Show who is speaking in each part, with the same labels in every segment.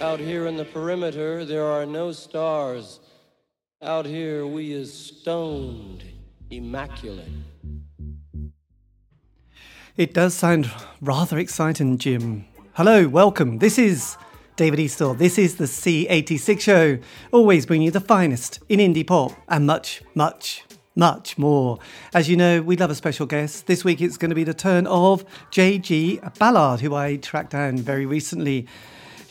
Speaker 1: Out here in the perimeter, there are no stars. Out here, we is stoned, immaculate.
Speaker 2: It does sound rather exciting, Jim. Hello, welcome. This is David Eastaugh. This is the C86 show, always bringing you the finest in indie pop and much, much, much more. As you know, we love a special guest. This week it's going to be the turn of JG Ballard, who I tracked down very recently,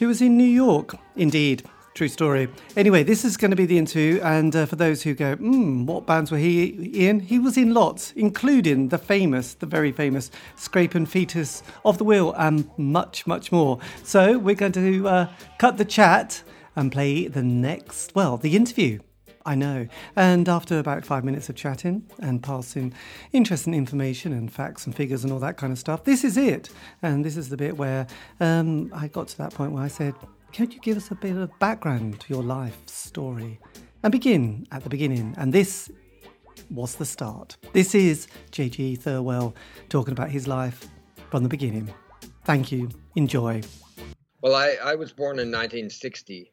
Speaker 2: who was in New York, indeed. True story. Anyway, this is going to be the interview, and uh, for those who go, hmm, what bands were he in? He was in lots, including the famous, the very famous Scrape and Fetus of the Wheel, and much, much more. So we're going to uh, cut the chat and play the next, well, the interview. I know. And after about five minutes of chatting and passing interesting information and facts and figures and all that kind of stuff, this is it. And this is the bit where um, I got to that point where I said, can you give us a bit of background to your life story? And begin at the beginning. And this was the start. This is JG Thirlwell talking about his life from the beginning. Thank you. Enjoy.
Speaker 3: Well, I, I was born in 1960.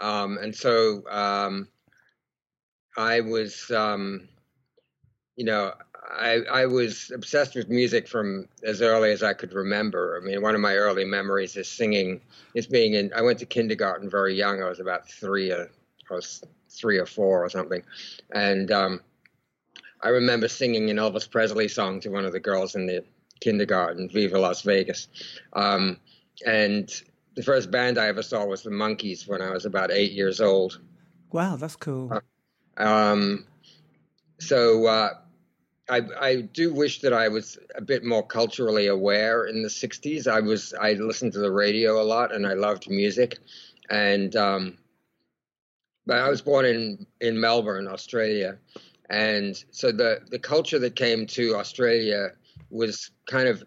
Speaker 3: Um, and so um, I was, um, you know, I, I was obsessed with music from as early as I could remember. I mean, one of my early memories is singing, is being in. I went to kindergarten very young. I was about three, or, I was three or four or something, and um, I remember singing an Elvis Presley song to one of the girls in the kindergarten, "Viva Las Vegas," um, and the first band I ever saw was the Monkees when I was about eight years old.
Speaker 2: Wow, that's cool.
Speaker 3: Uh, um, so. Uh, I, I do wish that I was a bit more culturally aware in the 60s. I was I listened to the radio a lot and I loved music, and um, but I was born in in Melbourne, Australia, and so the the culture that came to Australia was kind of,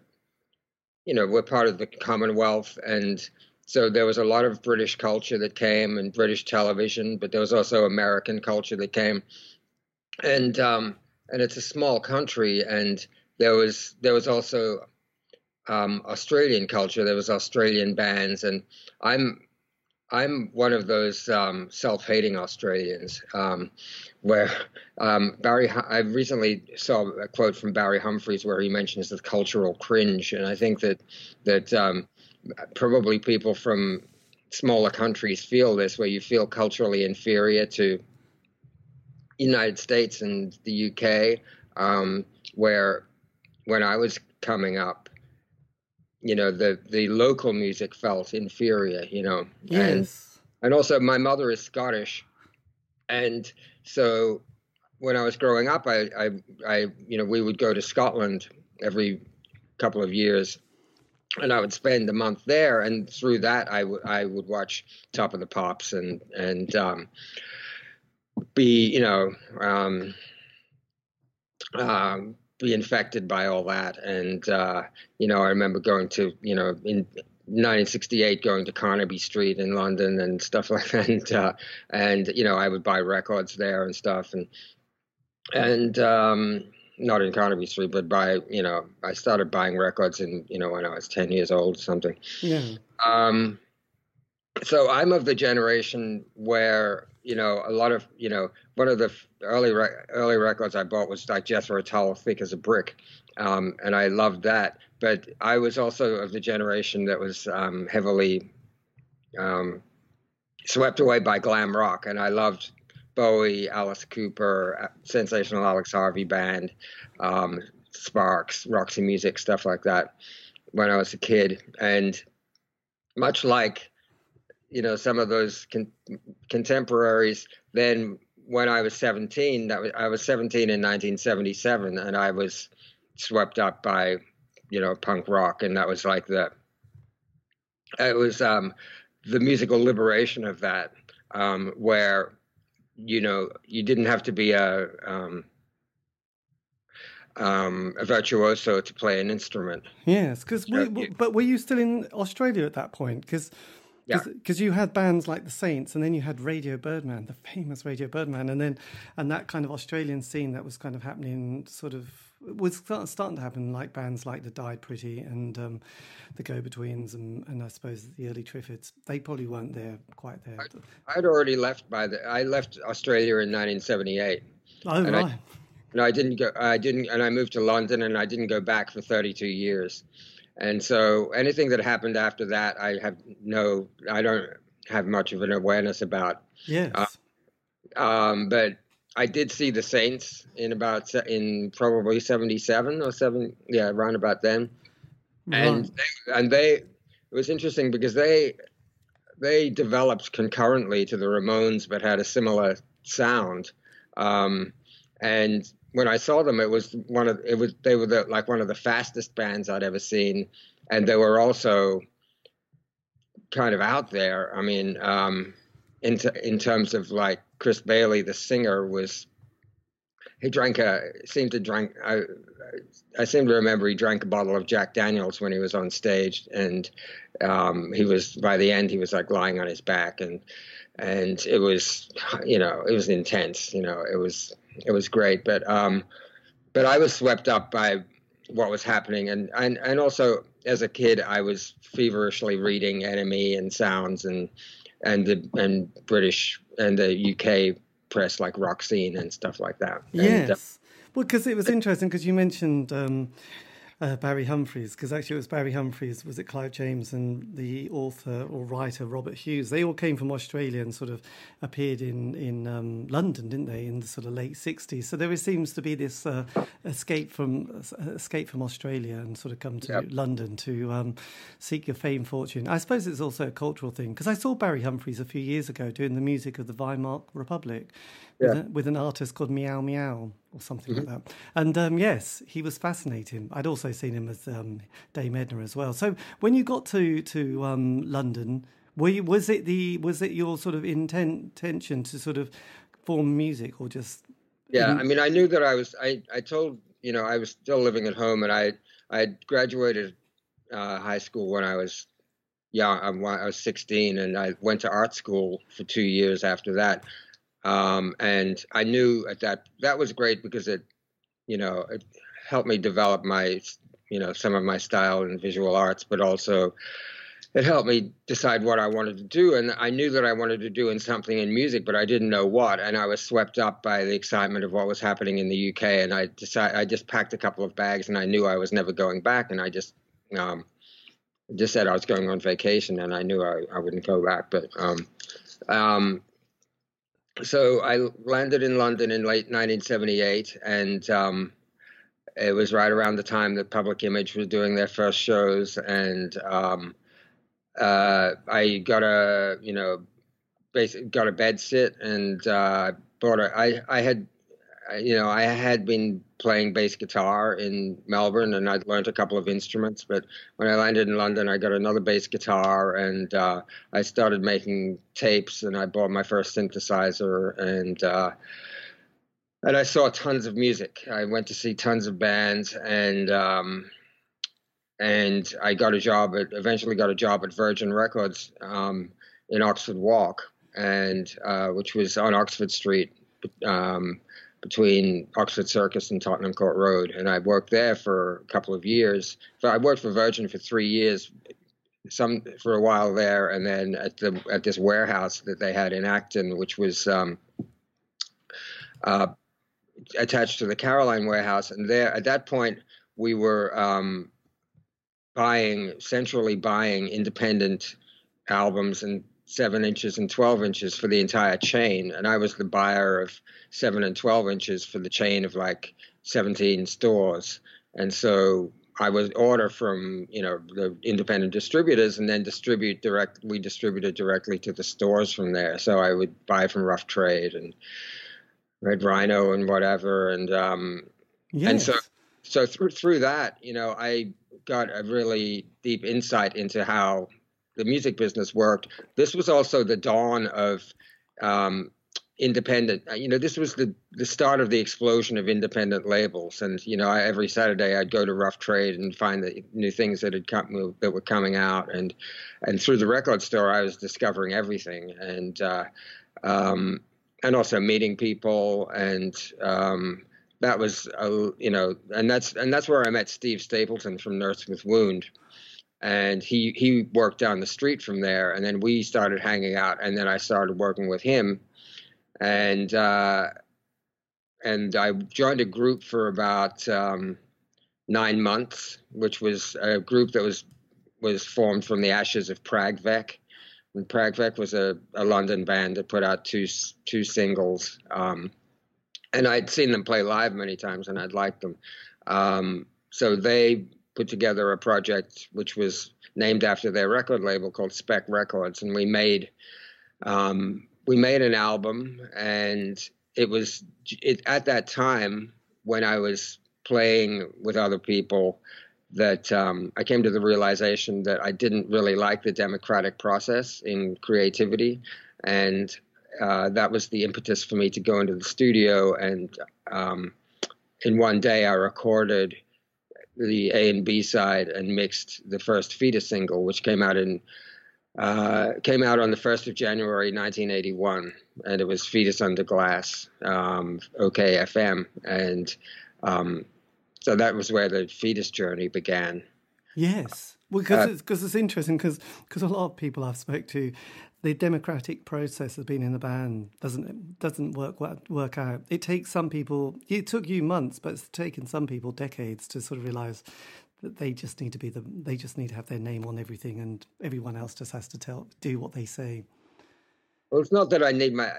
Speaker 3: you know, we're part of the Commonwealth, and so there was a lot of British culture that came and British television, but there was also American culture that came, and um, and it's a small country, and there was there was also um, Australian culture. There was Australian bands, and I'm I'm one of those um, self-hating Australians, um, where um, Barry. I recently saw a quote from Barry Humphries where he mentions the cultural cringe, and I think that that um, probably people from smaller countries feel this, where you feel culturally inferior to United States and the UK, um, where when I was coming up, you know, the the local music felt inferior, you know.
Speaker 2: Yes.
Speaker 3: And, and also my mother is Scottish. And so when I was growing up, I, I, I, you know, we would go to Scotland every couple of years and I would spend a month there. And through that, I would, I would watch Top of the Pops and, and, um, be you know um, um, be infected by all that and uh, you know i remember going to you know in 1968 going to carnaby street in london and stuff like that and, uh, and you know i would buy records there and stuff and and um, not in carnaby street but by you know i started buying records in you know when i was 10 years old or something.
Speaker 2: Yeah.
Speaker 3: Um, so i'm of the generation where you know, a lot of, you know, one of the early re- early records I bought was like Jethro Tull, Thick as a Brick, um, and I loved that. But I was also of the generation that was um, heavily um, swept away by glam rock, and I loved Bowie, Alice Cooper, uh, Sensational Alex Harvey Band, um, Sparks, Roxy Music, stuff like that when I was a kid, and much like you know some of those con- contemporaries then when i was 17 that was, i was 17 in 1977 and i was swept up by you know punk rock and that was like the it was um the musical liberation of that um where you know you didn't have to be a um um, a virtuoso to play an instrument.
Speaker 2: Yes, because but were you still in Australia at that point? Because because yeah. you had bands like the Saints, and then you had Radio Birdman, the famous Radio Birdman, and then and that kind of Australian scene that was kind of happening, sort of was starting to happen, like bands like the Died Pretty and um, the Go Betweens, and, and I suppose the early Triffids. They probably weren't there quite there.
Speaker 3: I, would already left by the. I left Australia in 1978. Oh
Speaker 2: right. I,
Speaker 3: no, I didn't go. I didn't, and I moved to London, and I didn't go back for 32 years. And so anything that happened after that, I have no. I don't have much of an awareness about.
Speaker 2: Yes. Uh,
Speaker 3: um, but I did see the Saints in about in probably '77 or seven, yeah, around about then, right. and they, and they it was interesting because they they developed concurrently to the Ramones, but had a similar sound. Um, and when I saw them, it was one of it was they were the, like one of the fastest bands I'd ever seen, and they were also kind of out there. I mean, um, in t- in terms of like Chris Bailey, the singer, was he drank a seemed to drink. I I seem to remember he drank a bottle of Jack Daniels when he was on stage, and um, he was by the end he was like lying on his back, and and it was you know it was intense. You know it was it was great, but um, but I was swept up by what was happening, and and and also as a kid I was feverishly reading NME and Sounds and and the and British and the UK press like rock scene and stuff like that.
Speaker 2: Yes. And, uh, well, because it was interesting because you mentioned um, uh, Barry Humphries, because actually it was Barry Humphries, was it Clive James and the author or writer Robert Hughes? They all came from Australia and sort of appeared in in um, London, didn't they, in the sort of late '60s? So there seems to be this uh, escape from uh, escape from Australia and sort of come to yep. London to um, seek your fame, fortune. I suppose it's also a cultural thing because I saw Barry Humphries a few years ago doing the music of the Weimar Republic yeah. with, a, with an artist called Meow Meow or something mm-hmm. like that. And um, yes, he was fascinating. I'd also seen him as um, Dame Edna as well. So when you got to to um, London, you, was it the was it your sort of intent intention to sort of form music or just?
Speaker 3: Yeah, I mean, I knew that I was. I I told you know I was still living at home, and I I graduated uh, high school when I was young. I was 16, and I went to art school for two years after that. Um, and I knew at that that was great because it, you know, it helped me develop my, you know, some of my style in visual arts, but also it helped me decide what I wanted to do. And I knew that I wanted to do in something in music, but I didn't know what. And I was swept up by the excitement of what was happening in the UK. And I decided I just packed a couple of bags, and I knew I was never going back. And I just um, just said I was going on vacation, and I knew I, I wouldn't go back. But um, um, so I landed in London in late 1978, and um, it was right around the time that Public Image was doing their first shows, and um, uh, I got a you know, basically got a bed sit and uh, bought a. I I had you know, I had been playing bass guitar in Melbourne and I'd learned a couple of instruments. But when I landed in London, I got another bass guitar and uh, I started making tapes and I bought my first synthesizer and. Uh, and I saw tons of music. I went to see tons of bands, and um, and I got a job at eventually got a job at Virgin Records um, in Oxford Walk, and uh, which was on Oxford Street, um, between Oxford Circus and Tottenham Court Road, and I worked there for a couple of years. I worked for Virgin for three years, some for a while there, and then at the at this warehouse that they had in Acton, which was um, uh, attached to the Caroline warehouse. And there, at that point, we were um, buying centrally buying independent albums and seven inches and 12 inches for the entire chain. And I was the buyer of seven and 12 inches for the chain of like 17 stores. And so I would order from, you know, the independent distributors and then distribute direct, we distributed directly to the stores from there. So I would buy from Rough Trade and Red Rhino and whatever. And, um, yes. and so, so through, through that, you know, I got a really deep insight into how the music business worked. This was also the dawn of um, independent. Uh, you know, this was the the start of the explosion of independent labels. And you know, I, every Saturday I'd go to Rough Trade and find the new things that had come that were coming out. And and through the record store, I was discovering everything. And uh, um, and also meeting people and um, that was a, you know, and that's and that's where I met Steve Stapleton from Nurse with Wound, and he he worked down the street from there, and then we started hanging out, and then I started working with him, and uh, and I joined a group for about um, nine months, which was a group that was was formed from the ashes of Prag VEC. And Prag VEC was a, a London band that put out two two singles, um, and I'd seen them play live many times, and I'd liked them. Um, so they put together a project which was named after their record label called Spec Records, and we made um, we made an album, and it was it, at that time when I was playing with other people that um, I came to the realization that I didn't really like the democratic process in creativity, and uh, that was the impetus for me to go into the studio. And um, in one day, I recorded the A and B side and mixed the first Foetus single, which came out in uh, came out on the first of January 1981, and it was Foetus Under Glass, um, OK FM, and um, so that was where the Foetus journey began.
Speaker 2: Yes, well, because uh, it's, cause it's interesting because because a lot of people I've spoke to, the democratic process has been in the band doesn't doesn't work work out. It takes some people. It took you months, but it's taken some people decades to sort of realize that they just need to be the. They just need to have their name on everything, and everyone else just has to tell do what they say.
Speaker 3: Well, it's not that I need my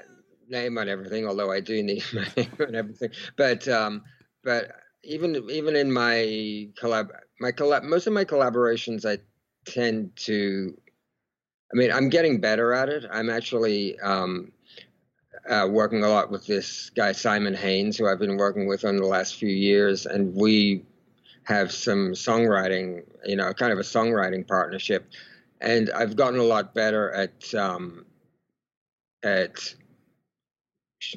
Speaker 3: name on everything, although I do need my name on everything. But um, but even even in my collab my collab most of my collaborations I tend to I mean I'm getting better at it. I'm actually um, uh, working a lot with this guy Simon Haynes, who I've been working with in the last few years, and we have some songwriting, you know, kind of a songwriting partnership. And I've gotten a lot better at um, at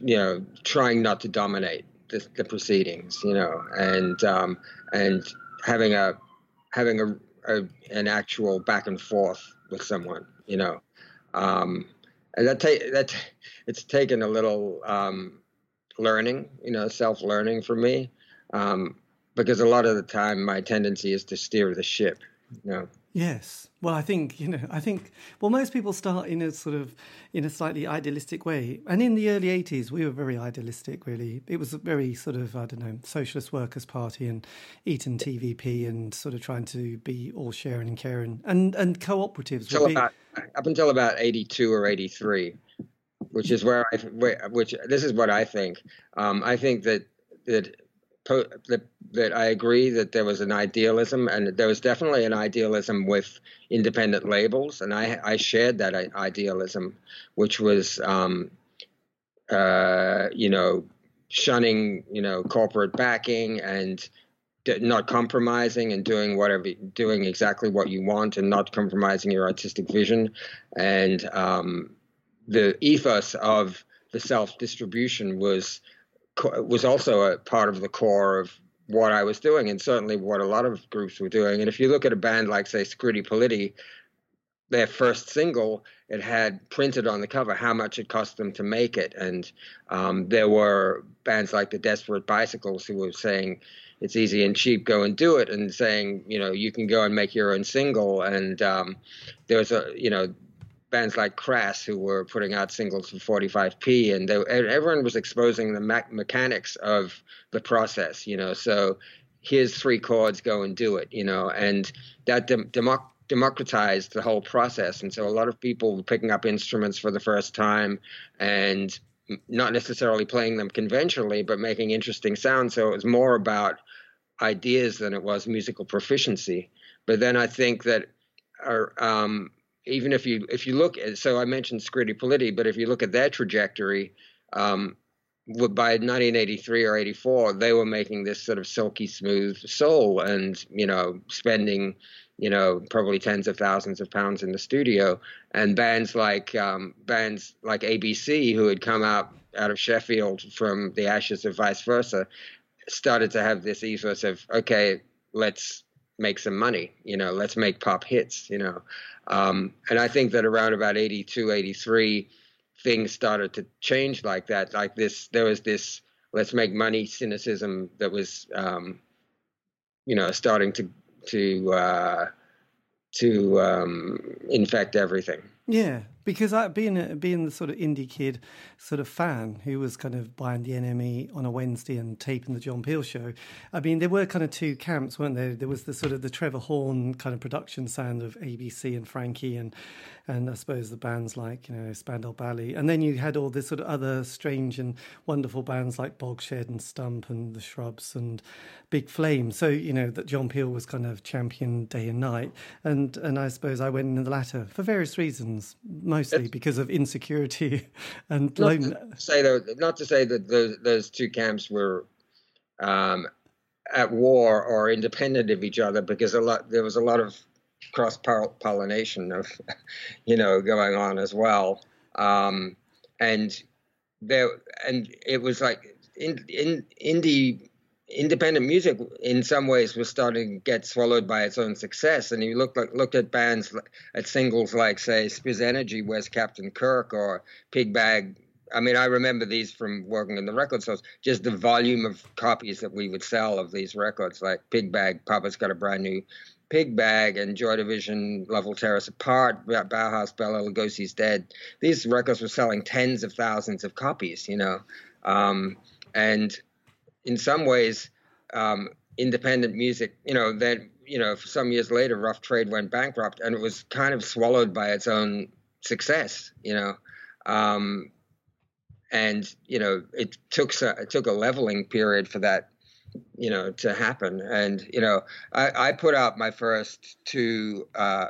Speaker 3: you know trying not to dominate the, the proceedings, you know, and um, and having a having a, a, an actual back and forth with someone, you know, um, and that ta- that it's taken a little um, learning, you know, self learning for me, um, because a lot of the time my tendency is to steer the ship, you know.
Speaker 2: Yes. Well, I think, you know, I think, well, most people start in a sort of, in a slightly idealistic way. And in the early 80s, we were very idealistic, really. It was a very sort of, I don't know, Socialist Workers' Party and Eton TVP and sort of trying to be all sharing and caring. And, and cooperatives.
Speaker 3: Until about, up until about 82 or 83, which is where I, which, this is what I think. Um, I think that, that that, I agree that there was an idealism, and there was definitely an idealism with independent labels, and I, I shared that idealism, which was, um, uh, you know, shunning, you know, corporate backing and not compromising and doing whatever, doing exactly what you want, and not compromising your artistic vision, and um, the ethos of the self distribution was was also a part of the core of what I was doing, and certainly what a lot of groups were doing. And if you look at a band like, say, Scritti Politti, their first single, it had printed on the cover how much it cost them to make it. And um, there were bands like the Desperate Bicycles who were saying, it's easy and cheap, go and do it, and saying, you know, you can go and make your own single. And um, there was a, you know, bands like Crass who were putting out singles for 45p, and they, everyone was exposing the me- mechanics of the process, you know. So here's three chords, go and do it, you know, and that de- democ- democratized the whole process. And so a lot of people were picking up instruments for the first time and not necessarily playing them conventionally, but making interesting sounds. So it was more about ideas than it was musical proficiency. But then I think that our, um, even if you if you look at so I mentioned Scritti Politti, but if you look at their trajectory, um, by 1983 or 84, they were making this sort of silky smooth soul, and you know, spending you know probably tens of thousands of pounds in the studio, and bands like um, bands like ABC, who had come out out of Sheffield from the ashes of Vice Versa, started to have this ethos of okay, let's make some money, you know, let's make pop hits, you know. Um, and I think that around about 82, 83, things started to change like that. Like this, there was this let's make money cynicism that was um, you know starting to to uh, to um, infect everything.
Speaker 2: Yeah, because I, being a, being the sort of indie kid, sort of fan who was kind of buying the NME on a Wednesday and taping the John Peel show. I mean, there were kind of two camps, weren't there? There was the sort of the Trevor Horn kind of production sound of ABC and Frankie, and and I suppose the bands like you know Spandau Ballet, and then you had all this sort of other strange and wonderful bands like Bogshed and Stump and the Shrubs and Big Flame. So you know that John Peel was kind of champion day and night, and and I suppose I went in the latter for various reasons mostly because of insecurity and
Speaker 3: not to say that not to say that those those two camps were um, at war or independent of each other because a lot there was a lot of cross pollination of you know going on as well. Um, and there and it was like in in indie independent music in some ways was starting to get swallowed by its own success. And you look like looked at bands at singles like say Spizzenergi Where's Captain Kirk or Pigbag I mean I remember these from working in the record stores just the volume of copies that we would sell of these records like Pigbag Papa's got a brand new Pig Bag and Joy Division Love Will Tear Us Apart Bauhaus Bela Lugosi's Dead. These records were selling tens of thousands of copies you know? Um, and in some ways, um, independent music, you know, then, you know, some years later, Rough Trade went bankrupt and it was kind of swallowed by its own success, you know. Um, and, you know, it took, it took a leveling period for that, you know, to happen. And, you know, I, I put out my first two uh,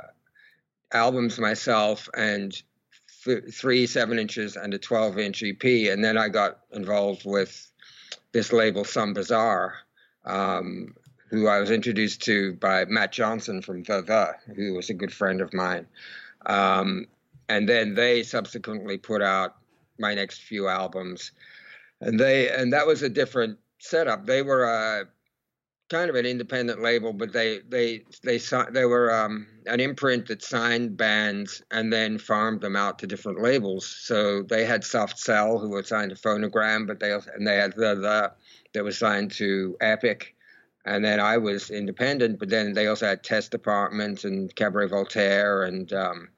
Speaker 3: albums myself and three seven inches and a 12 inch EP. And then I got involved with this label, Some Bizzare, um, who I was introduced to by Matt Johnson from The The, who was a good friend of mine. Um, and then they subsequently put out my next few albums, and they and that was a different setup. They were a kind of an independent label, but they they they they were um, an imprint that signed bands and then farmed them out to different labels. So they had Soft Cell, who were signed to Phonogram, but they also, and they had the, the that was signed to Epic, and then I was independent. But then they also had Test Department and Cabaret Voltaire and um,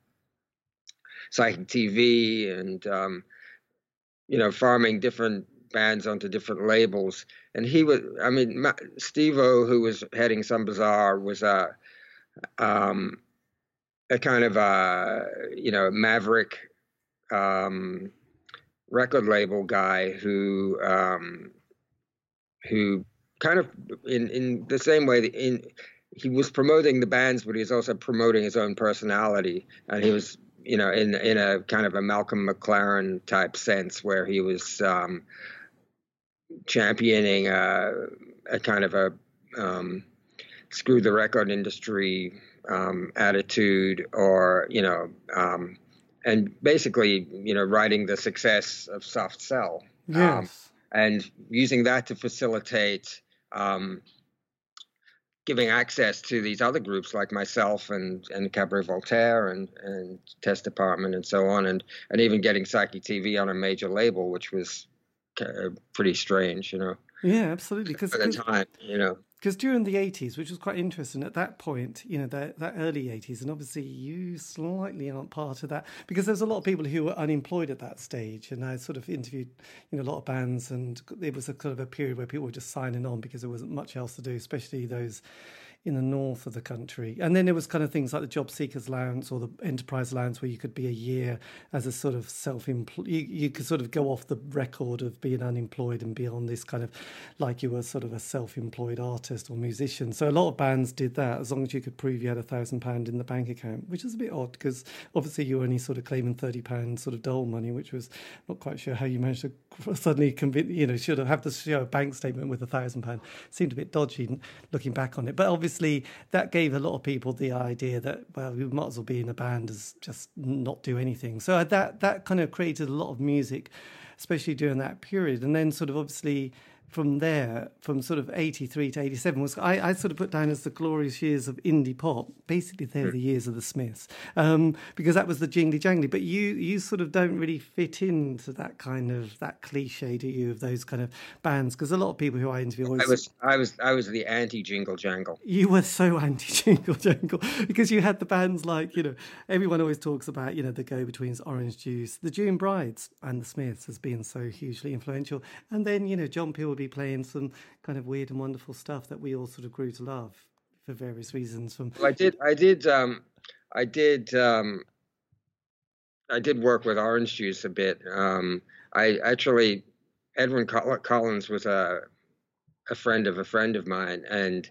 Speaker 3: Psychic TV and um, you know farming different bands onto different labels. And he was, I mean, Steve-O, who was heading Some Bizzare, was a, um, a kind of a, you know, maverick um, record label guy who, um, who kind of in, in the same way, in, he was promoting the bands, but he was also promoting his own personality. And he was you know, in in a kind of a Malcolm McLaren type sense, where he was um, championing a, a kind of a um, screw the record industry um, attitude, or you know, um, and basically, you know, writing the success of Soft Cell,
Speaker 2: um, yes.
Speaker 3: and using that to facilitate um, giving access to these other groups like myself and and Cabaret Voltaire and and Test Department and so on, and and even getting Psychic TV on a major label, which was Uh, pretty strange, you know.
Speaker 2: Yeah, absolutely. Because
Speaker 3: at the time, you know,
Speaker 2: because during the 80s, which was quite interesting at that point, you know, that, that early 80s, and obviously you slightly aren't part of that because there's a lot of people who were unemployed at that stage. And I sort of interviewed, you know, a lot of bands, and it was a kind of a period where people were just signing on because there wasn't much else to do, especially those in the north of the country. And then there was kind of things like the job seekers allowance or the enterprise allowance where you could be a year as a sort of self-employed. You, you could sort of go off the record of being unemployed and be on this kind of like you were sort of a self-employed artist or musician. So a lot of bands did that as long as you could prove you had a thousand pound in the bank account, which is a bit odd because obviously you were only sort of claiming thirty pounds sort of dole money, which was not quite sure how you managed to suddenly convince you know should have to show a bank statement with a thousand pound. Seemed a bit dodgy looking back on it, but obviously obviously that gave a lot of people the idea that well we might as well be in a band as just not do anything. So that that kind of created a lot of music especially during that period. And then sort of obviously from there, from sort of 83 to 87, was I, I, sort of put down as the glorious years of indie pop. Basically, they're the years of the Smiths, um, because that was the jingly jangly. But you, you sort of don't really fit into that kind of that cliche, do you, of those kind of bands? Because a lot of people who I interview always.
Speaker 3: I was, I was, I was the anti jingle jangle.
Speaker 2: You were so anti jingle jangle because you had the bands like you know everyone always talks about you know the go betweens Orange Juice, the June Brides, and the Smiths as being so hugely influential, and then you know John Peel be playing some kind of weird and wonderful stuff that we all sort of grew to love for various reasons. From
Speaker 3: well, I did, I did, um, I did, um, I did work with Orange Juice a bit. Um, I actually, Edwyn Collins was a a friend of a friend of mine, and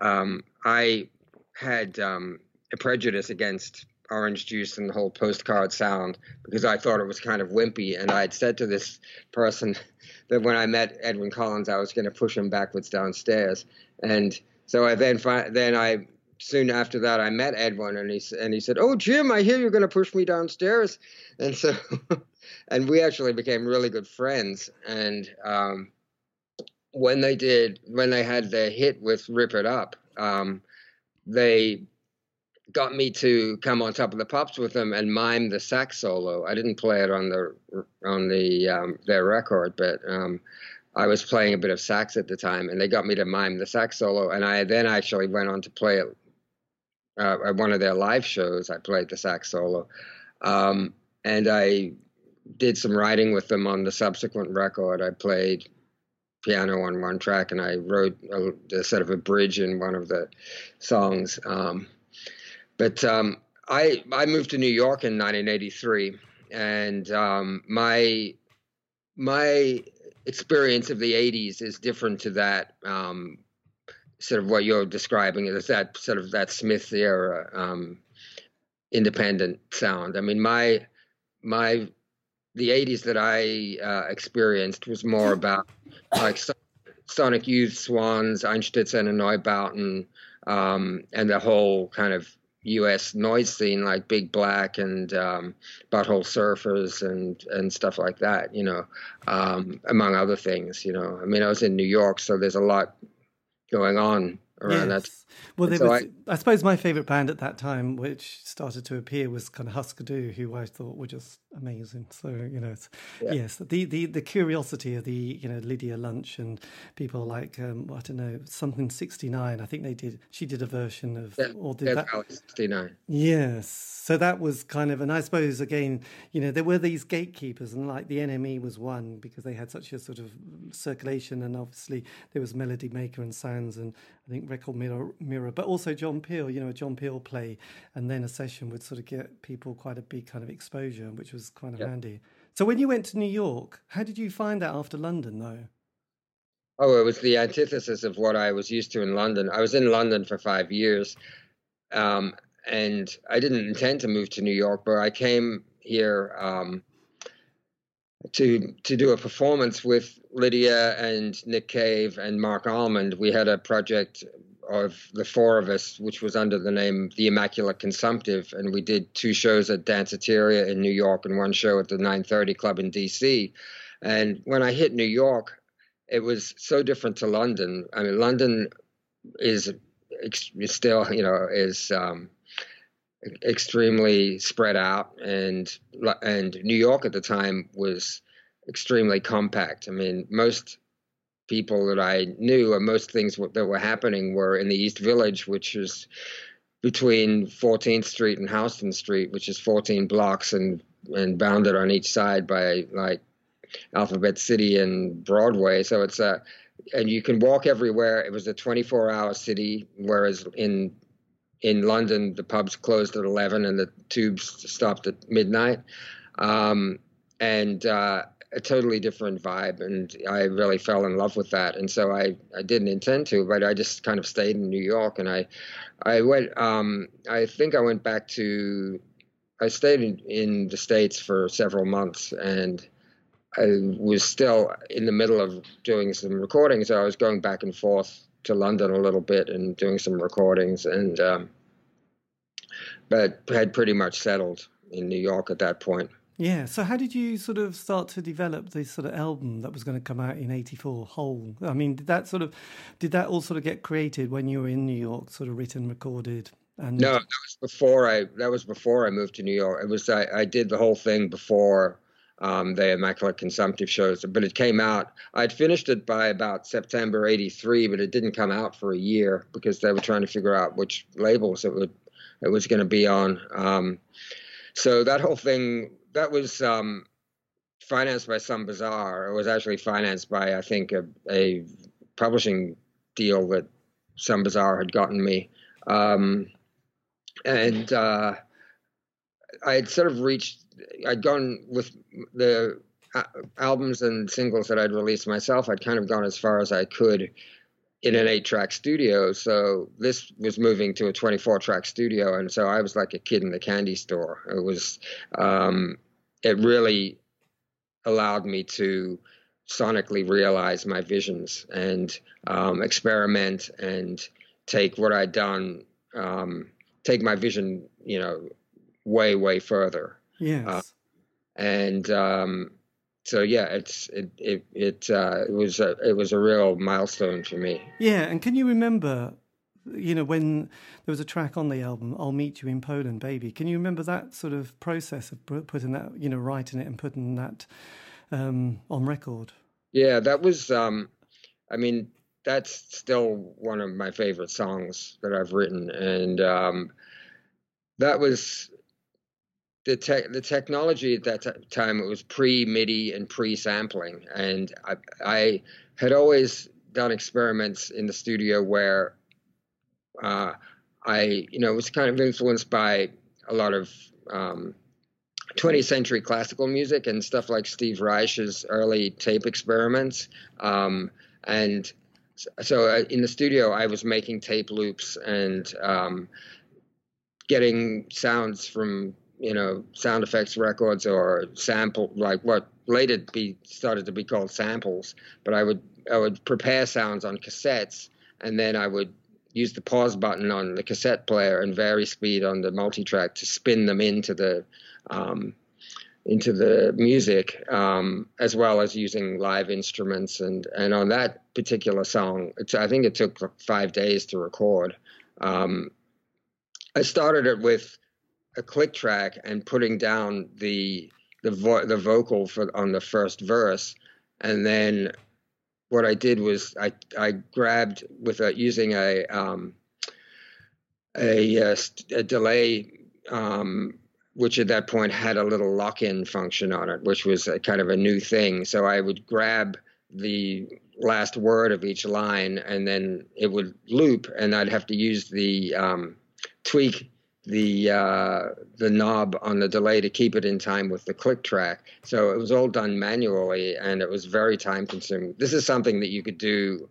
Speaker 3: um, I had um, a prejudice against orange juice and the whole postcard sound because I thought it was kind of wimpy. And I had said to this person that when I met Edwyn Collins, I was going to push him backwards downstairs. And so I then then I soon after that I met Edwin and he and he said, "Oh Jim, I hear you're going to push me downstairs." And so and we actually became really good friends. And um, when they did when they had their hit with "Rip It Up," um, they got me to come on top of the pops with them and mime the sax solo. I didn't play it on the on the um, their record, but um, I was playing a bit of sax at the time, and they got me to mime the sax solo. And I then actually went on to play it uh, at one of their live shows. I played the sax solo, um, and I did some writing with them on the subsequent record. I played piano on one track, and I wrote a, a sort of a bridge in one of the songs. Um, but um, I I moved to New York in 1983, and um, my my experience of the 80s is different to that um, sort of what you're describing is that sort of that Smith era um, independent sound. I mean, my my the 80s that I uh, experienced was more about like Sonic Youth, Swans, Einstürzende Neubauten, um, and the whole kind of U.S. noise scene like Big Black and um, Butthole Surfers and and stuff like that. You know, um, among other things. You know, I mean, I was in New York, so there's a lot going on around yes. that.
Speaker 2: Well, there so was, I, I, suppose my favorite band at that time, which started to appear, was kind of Husker Du, who I thought were just amazing. So you know, yeah. yes, the, the the curiosity of the you know Lydia Lunch and people like um, I don't know something sixty nine. I think they did. She did a version of
Speaker 3: yeah, or did that sixty nine.
Speaker 2: Yes, so that was kind of, and I suppose again, you know, there were these gatekeepers, and like the NME was one because they had such a sort of circulation, and obviously there was Melody Maker and Sounds, and I think Record Mirror, Mirror, but also John Peel. You know, a John Peel play, and then a session would sort of get people quite a big kind of exposure, which was kind of yep. handy. So when you went to New York, how did you find that after London, though?
Speaker 3: Oh, it was the antithesis of what I was used to in London. I was in London for five years, um, and I didn't intend to move to New York, but I came here um, to to do a performance with Lydia and Nick Cave and Marc Almond. We had a project of the four of us, which was under the name The Immaculate Consumptive, and we did two shows at Danceteria in New York and one show at the 930 Club in DC. And when I hit New York, it was so different to London. I mean, London is, is still, you know, is um, extremely spread out, and and New York at the time was extremely compact. I mean, most people that I knew, and most things that were happening were in the East Village, which is between 14th Street and Houston Street, which is 14 blocks and and bounded on each side by like Alphabet City and Broadway. So it's a and you can walk everywhere. It was a 24-hour city, whereas in in London the pubs closed at 11 and the tubes stopped at midnight. Um, and uh, a totally different vibe, and I really fell in love with that. And so I, I didn't intend to, but I just kind of stayed in New York, and I I went. Um, I think I went back to. I stayed in, in the states for several months, and I was still in the middle of doing some recordings. So I was going back and forth to London a little bit and doing some recordings, and um, but had pretty much settled in New York at that point.
Speaker 2: Yeah. So how did you sort of start to develop this sort of album that was going to come out in '84? whole? I mean, did that sort of did that all sort of get created when you were in New York, sort of written, recorded?
Speaker 3: And no, that was before I. That was before I moved to New York. It was I, I did the whole thing before um, the Immaculate Consumptive shows, but it came out. I'd finished it by about September '83, but it didn't come out for a year because they were trying to figure out which labels it would it was going to be on. Um, so that whole thing that was um, financed by Some Bizzare. It was actually financed by I think a, a publishing deal that Some Bizzare had gotten me, um, and uh, I had sort of reached. I'd gone with the uh, albums and singles that I'd released myself. I'd kind of gone as far as I could in an eight track studio. So this was moving to a 24 track studio. And so I was like a kid in the candy store. It was, um, it really allowed me to sonically realize my visions and um, experiment and take what I'd done, um, take my vision, you know, way, way further.
Speaker 2: Yes.
Speaker 3: Uh, and um, so yeah, it's it it it, uh, it was a it was a real milestone for me.
Speaker 2: Yeah, and can you remember, you know, when there was a track on the album, "I'll Meet You in Poland, Baby"? Can you remember that sort of process of putting that, you know, writing it and putting that um, on record?
Speaker 3: Yeah, that was. Um, I mean, that's still one of my favorite songs that I've written, and um, that was the tech the technology at that t- time it was pre MIDI and pre sampling, and I, I had always done experiments in the studio where uh, I you know was kind of influenced by a lot of um, 20th century classical music and stuff like Steve Reich's early tape experiments. Um, and so uh, in the studio, I was making tape loops and um, getting sounds from you know sound effects records or sample like what later be started to be called samples but i would i would prepare sounds on cassettes and then i would use the pause button on the cassette player and vary speed on the multi-track to spin them into the um, into the music um, as well as using live instruments and and on that particular song i think it took five days to record. Um, i started it with a click track and putting down the the vo- the vocal for on the first verse, and then what I did was I I grabbed with a using a um, a, a, a delay. Um, which at that point had a little lock-in function on it, which was a kind of a new thing. So I would grab the last word of each line, and then it would loop, and I'd have to use the um, tweak the uh, the knob on the delay to keep it in time with the click track. So it was all done manually, and it was very time consuming. This is something that you could do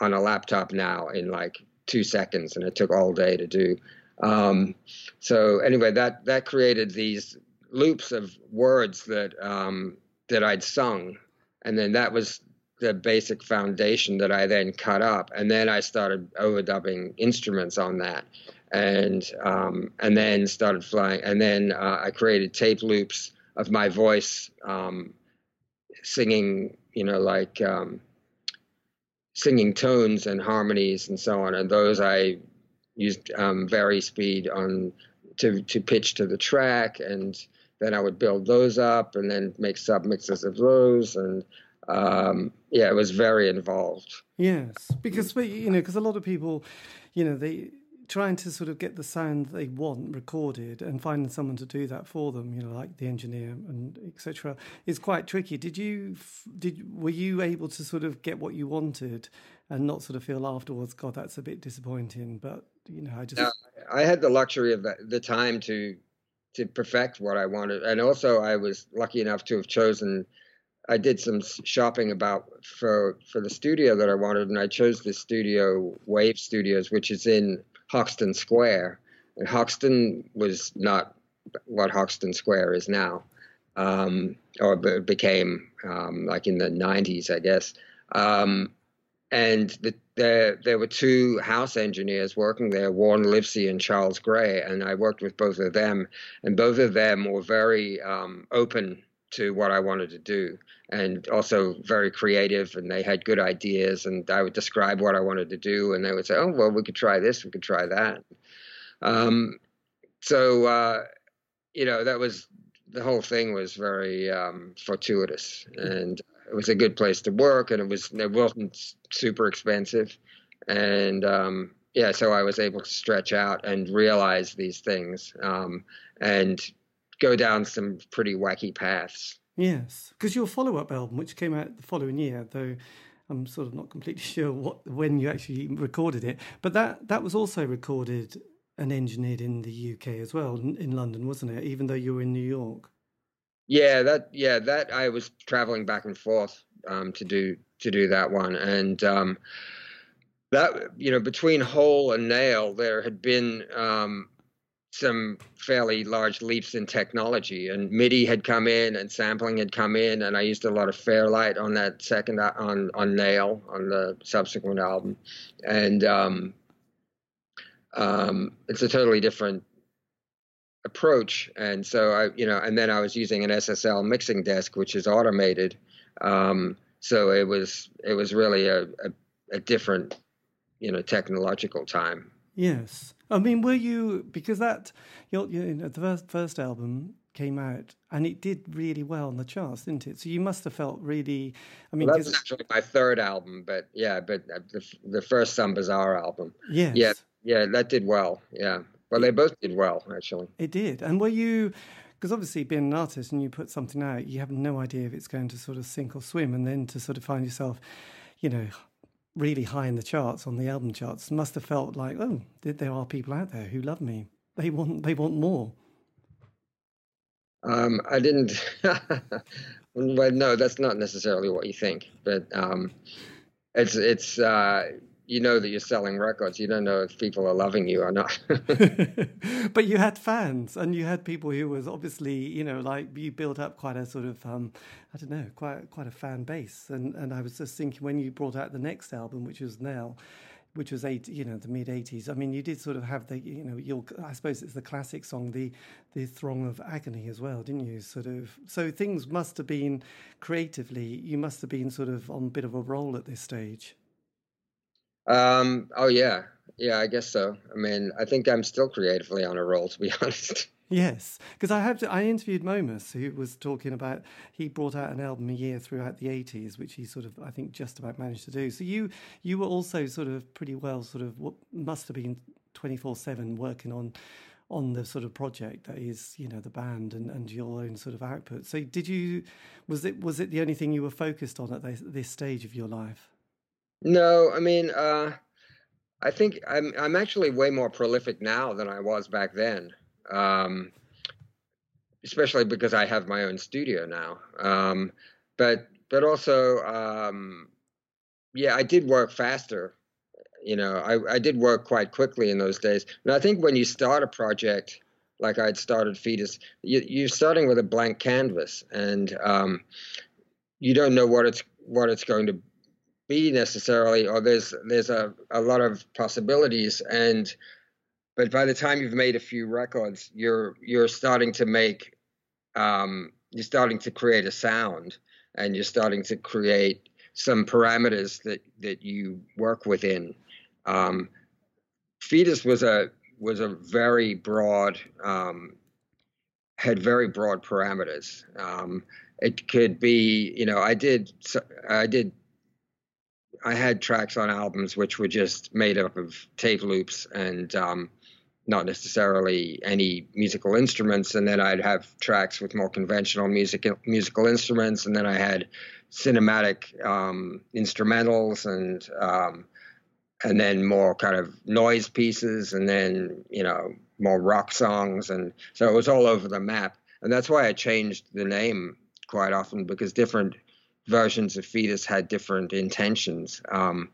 Speaker 3: on a laptop now in like two seconds, and it took all day to do. Um, so anyway, that that created these loops of words that um, that I'd sung, and then that was the basic foundation that I then cut up, and then I started overdubbing instruments on that and um, and then started flying. And then uh, I created tape loops of my voice um, singing, you know, like um, singing tones and harmonies and so on. And those I used um, vary speed on to to pitch to the track, and then I would build those up and then make sub mixes of those and. Um, yeah, it was very involved.
Speaker 2: Yes, because you know, because a lot of people, you know, they trying to sort of get the sound they want recorded and finding someone to do that for them, you know, like the engineer and etc., is quite tricky. Did you did were you able to sort of get what you wanted and not sort of feel afterwards, God, that's a bit disappointing? But you know, I just
Speaker 3: I had the luxury of the time to to perfect what I wanted, and also I was lucky enough to have chosen. I did some shopping about for for the studio that I wanted, and I chose the studio Wave Studios, which is in Hoxton Square. And Hoxton was not what Hoxton Square is now, um, or became um, like in the 90s, I guess. Um, and the, there there were two house engineers working there, Warren Livesey and Charles Gray, and I worked with both of them, and both of them were very um, open to what I wanted to do, and also very creative, and they had good ideas, and I would describe what I wanted to do, and they would say, "Oh, well, we could try this, we could try that." Um, so uh, you know, that was the whole thing was very um, fortuitous, and it was a good place to work, and it was it wasn't super expensive, and um, yeah, so I was able to stretch out and realize these things um, and go down some pretty wacky paths.
Speaker 2: Yes, because your follow-up album, which came out the following year, though I'm sort of not completely sure what when you actually recorded it, but that that was also recorded and engineered in the UK as well, in London, wasn't it? Even though you were in New York.
Speaker 3: Yeah, that yeah that I was traveling back and forth um, to do to do that one, and um, that you know between Hole and Nail there had been um, some fairly large leaps in technology, and MIDI had come in, and sampling had come in, and I used a lot of Fairlight on that second uh, on on Nail on the subsequent album, and um, um, it's a totally different approach. And so I, you know, and then I was using an SSL mixing desk, which is automated. Um, so it was it was really a, a, a different, you know, technological time.
Speaker 2: Yes, I mean, were you because that you know, the first first album came out and it did really well on the charts, didn't it? So you must have felt really. I mean,
Speaker 3: well, that's actually my third album, but yeah, but uh, the the first Some Bizzare album.
Speaker 2: Yes.
Speaker 3: Yeah, yeah, that did well. Yeah. Well, they both did well, actually.
Speaker 2: It did. And were you, because obviously being an artist and you put something out, you have no idea if it's going to sort of sink or swim. And then to sort of find yourself, you know, really high in the charts on the album charts must have felt like, oh, there are people out there who love me. They want, they want more.
Speaker 3: Um, I didn't. well, no, that's not necessarily what you think, but um, it's it's uh, you know that you're selling records. You don't know if people are loving you or not.
Speaker 2: but you had fans, and you had people who was obviously, you know, like you built up quite a sort of, um, I don't know, quite quite a fan base. And and I was just thinking when you brought out the next album, which was now, which was eight, you know, the mid '80s. I mean, you did sort of have the, you know, your I suppose it's the classic song, the the Throne of Agony as well, didn't you? Sort of. So things must have been creatively, you must have been sort of on a bit of a roll at this stage.
Speaker 3: Um, oh yeah, yeah, I guess so. I mean, I think I'm still creatively on a roll, to be honest.
Speaker 2: Yes, because I have to, I interviewed Momus, who was talking about he brought out an album a year throughout the eighties, which he sort of I think just about managed to do. So you you were also sort of pretty well sort of what must have been twenty four seven working on on the sort of project that is you know the band and, and your own sort of output. So did you was it was it the only thing you were focused on at this, this stage of your life?
Speaker 3: No, I mean, uh, I think I'm I'm actually way more prolific now than I was back then. Um, especially because I have my own studio now. Um, but but also, um, yeah, I did work faster. You know, I, I did work quite quickly in those days. And I think when you start a project like I'd started Foetus, you, you're starting with a blank canvas, and um, you don't know what it's what it's going to be necessarily, or there's there's a, a lot of possibilities. And but by the time you've made a few records, you're you're starting to make um, you're starting to create a sound, and you're starting to create some parameters that that you work within. Um, Foetus was a was a very broad um, had very broad parameters. Um, it could be, you know, I did I did I had tracks on albums which were just made up of tape loops and um, not necessarily any musical instruments. And then I'd have tracks with more conventional music musical instruments, and then I had cinematic um, instrumentals and um, and then more kind of noise pieces, and then you know more rock songs, and so it was all over the map. And that's why I changed the name quite often because different versions of Foetus had different intentions. Um,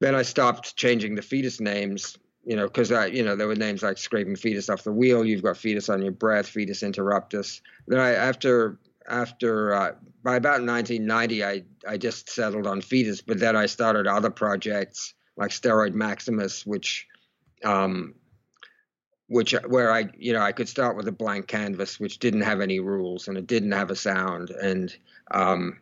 Speaker 3: then I stopped changing the Foetus names, you know, because I, you know, there were names like Scraping Foetus off the Wheel. You've got Foetus on Your Breath, Foetus Interruptus. Then I, after after uh, by about 1990, I I just settled on Foetus, but then I started other projects like Steroid Maximus, which um, which where I you know I could start with a blank canvas which didn't have any rules and it didn't have a sound and um,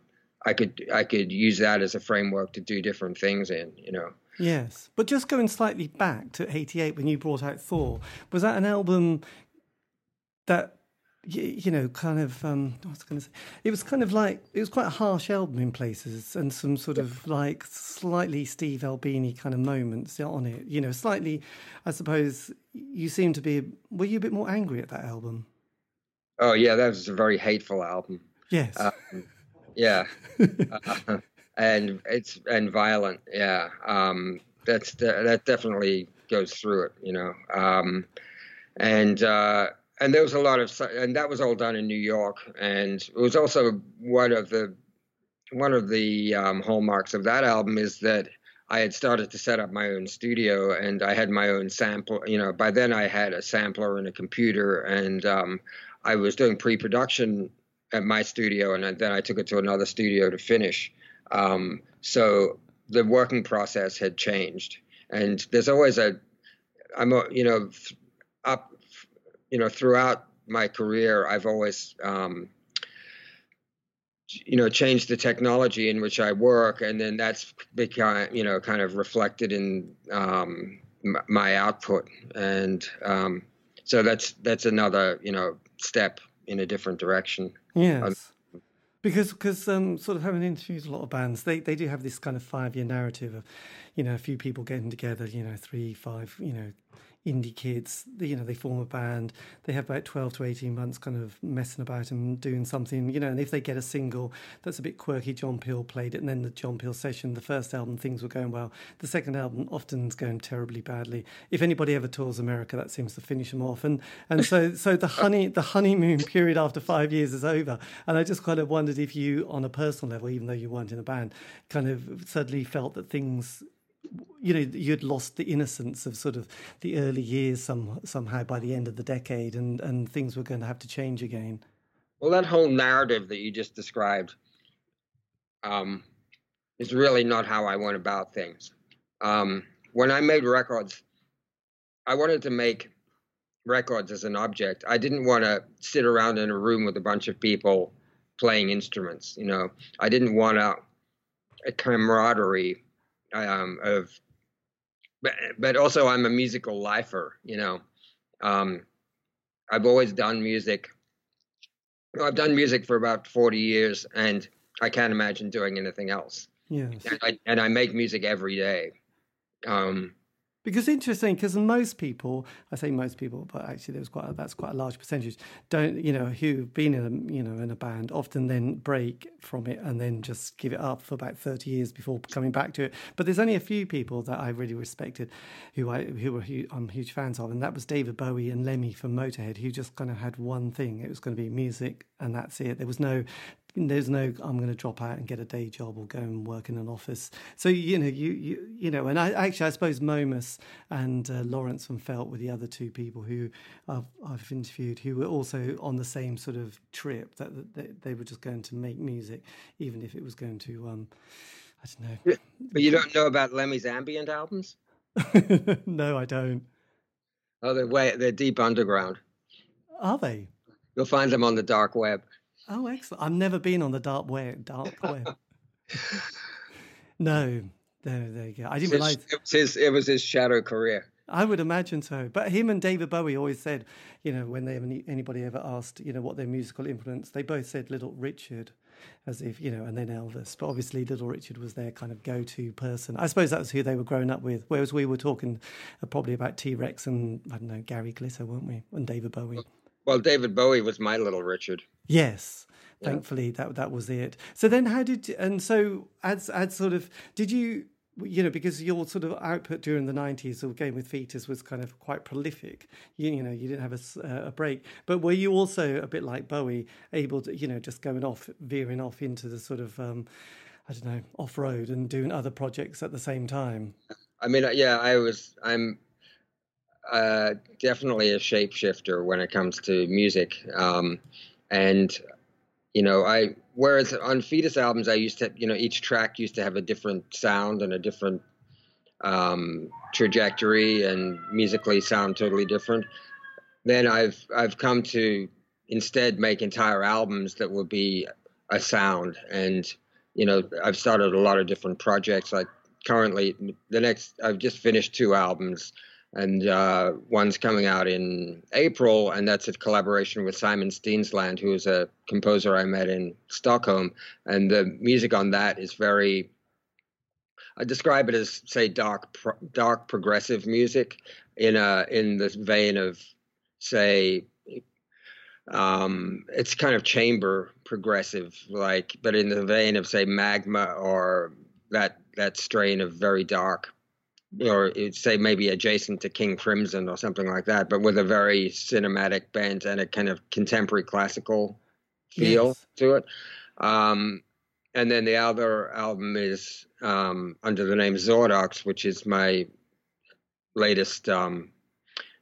Speaker 3: I could I could use that as a framework to do different things in you know.
Speaker 2: Yes, but just going slightly back to '88 when you brought out Thaw, was that an album that you, know, kind of, um, was going to say, it was kind of like, it was quite a harsh album in places and some sort of like slightly Steve Albini kind of moments on it. You know, slightly, I suppose, you seem to be, were you a bit more angry at that album?
Speaker 3: Oh, yeah, that was a very hateful album.
Speaker 2: Yes.
Speaker 3: Um, yeah. uh, and it's, and violent. Yeah. Um, that's, that definitely goes through it, you know. Um, and, uh, and there was a lot of and that was all done in New York, and it was also one of the one of the um, hallmarks of that album is that I had started to set up my own studio, and I had my own sample. You know, by then I had a sampler and a computer, and um, I was doing pre-production at my studio, and then I took it to another studio to finish. Um, so the working process had changed, and there's always a I'm a, you know up you know, throughout my career, I've always, um, you know, changed the technology in which I work, and then that's become, you know, kind of reflected in um, my output, and um, so that's that's another, you know, step in a different direction.
Speaker 2: Yes. because because um, sort of having interviewed a lot of bands, they, they do have this kind of five year narrative of, you know, a few people getting together, you know, three, five, you know, indie kids. You know, they form a band. They have about twelve to eighteen months, kind of messing about and doing something. You know, and if they get a single that's a bit quirky, John Peel played it, and then the John Peel session, the first album, things were going well. The second album often is going terribly badly. If anybody ever tours America, that seems to finish them off. And and so so the honey the honeymoon period after five years is over. And I just kind of wondered if you, on a personal level, even though you weren't in a band, kind of suddenly felt that things you know you'd lost the innocence of sort of the early years some, somehow by the end of the decade and and things were going to have to change again.
Speaker 3: Well that whole narrative that you just described um, is really not how i went about things. Um, when i made records i wanted to make records as an object. I didn't want to sit around in a room with a bunch of people playing instruments you know. I didn't want a, a camaraderie um, of but but also I'm a musical lifer, you know. Um, I've always done music. I've done music for about 40 years, and I can't imagine doing anything else.
Speaker 2: Yes.
Speaker 3: And I, and I make music every day. Um,
Speaker 2: because interesting, because most people, I say most people, but actually there's quite a, that's quite a large percentage. Don't you know who've been in a you know in a band often then break from it and then just give it up for about thirty years before coming back to it. But there's only a few people that I really respected, who I who were who I'm huge fans of, and that was David Bowie and Lemmy from Motorhead, who just kind of had one thing. It was going to be music, and that's it. There was no there's no I'm going to drop out and get a day job or go and work in an office. So you know you you you know, and I actually I suppose Momus and uh, Lawrence from Felt were the other two people who I've, I've, interviewed who were also on the same sort of trip that, that they were just going to make music, even if it was going to um, I don't know.
Speaker 3: But you don't know about Lemmy's ambient albums?
Speaker 2: no, I don't.
Speaker 3: Oh, they're way they're deep underground.
Speaker 2: Are they?
Speaker 3: You'll find them on the dark web.
Speaker 2: Oh, excellent! I've never been on the dark web. Dark web. no, there, there you go. I didn't realize
Speaker 3: it was his. It was his shadow career.
Speaker 2: I would imagine so. But him and David Bowie always said, you know, when they anybody ever asked, you know, what their musical influence, they both said Little Richard, as if you know, and then Elvis. But obviously, Little Richard was their kind of go-to person. I suppose that was who they were growing up with. Whereas we were talking uh, probably about T Rex and I don't know Gary Glitter, weren't we? And David Bowie.
Speaker 3: Well, David Bowie was my Little Richard.
Speaker 2: Yes. Thankfully, yeah. that that was it. So then, how did and so as as sort of did you you know, because your sort of output during the 90s of Game with Foetus was kind of quite prolific. You, you know, you didn't have a, uh, a, break. But were you also, a bit like Bowie, able to, you know, just going off, veering off into the sort of, um, I don't know, off road and doing other projects at the same time?
Speaker 3: I mean, yeah, I was, I'm uh, definitely a shapeshifter when it comes to music. Um, and you know, I whereas on Foetus albums, I used to, you know, each track used to have a different sound and a different um, trajectory and musically sound totally different. Then I've I've come to instead make entire albums that will be a sound and you know I've started a lot of different projects like currently the next I've just finished two albums and uh, one's coming out in April, and that's a collaboration with Simon Steensland, who is a composer I met in Stockholm. And the music on that is very, I describe it as say dark, pro- dark progressive music in a in the vein of say, um, it's kind of chamber progressive, like, but in the vein of say magma or that that strain of very dark or say maybe adjacent to King Crimson or something like that, but with a very cinematic bent and a kind of contemporary classical feel yes. to it. Um, and then the other album is um, under the name Xordox, which is my latest um,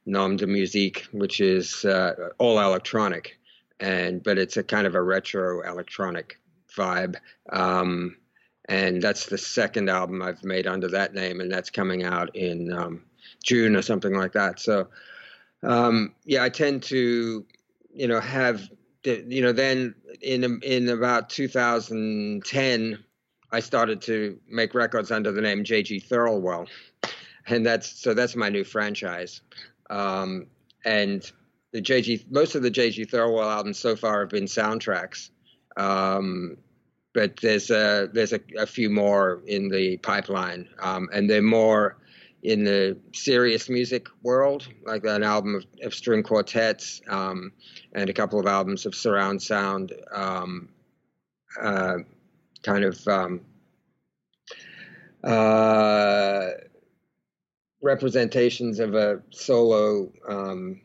Speaker 3: nom de musique, which is uh, all electronic, and but it's a kind of a retro electronic vibe. Um, and that's the second album I've made under that name, and that's coming out in um, June or something like that. So, um, yeah, I tend to, you know, have, you know, then in in about 2010, I started to make records under the name J.G. Thirlwell, and that's so that's my new franchise, um, and the J.G. most of the J.G. Thirlwell albums so far have been soundtracks. Um, but there's a there's a, a few more in the pipeline, um, and they're more in the serious music world, like an album of, of string quartets um, and a couple of albums of surround sound, um, uh, kind of um, uh, representations of a solo um,